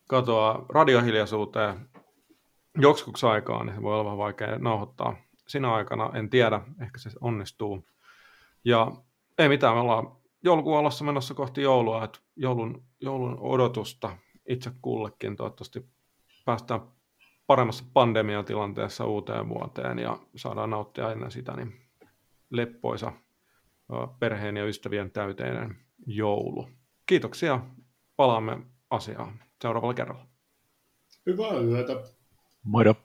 [SPEAKER 1] katoaa radiohiljaisuuteen joksikuksi aikaa, niin se voi olla vähän vaikea nauhoittaa sinä aikana. En tiedä, ehkä se onnistuu. Ja ei mitään, me ollaan joulukuun alussa menossa kohti joulua, että joulun, joulun odotusta itse kullekin toivottavasti päästään paremmassa pandemiatilanteessa uuteen vuoteen ja saadaan nauttia ennen sitä niin leppoisa perheen ja ystävien täyteinen joulu. Kiitoksia. Palaamme asiaan seuraavalla kerralla.
[SPEAKER 3] Hyvää yötä.
[SPEAKER 2] Moido.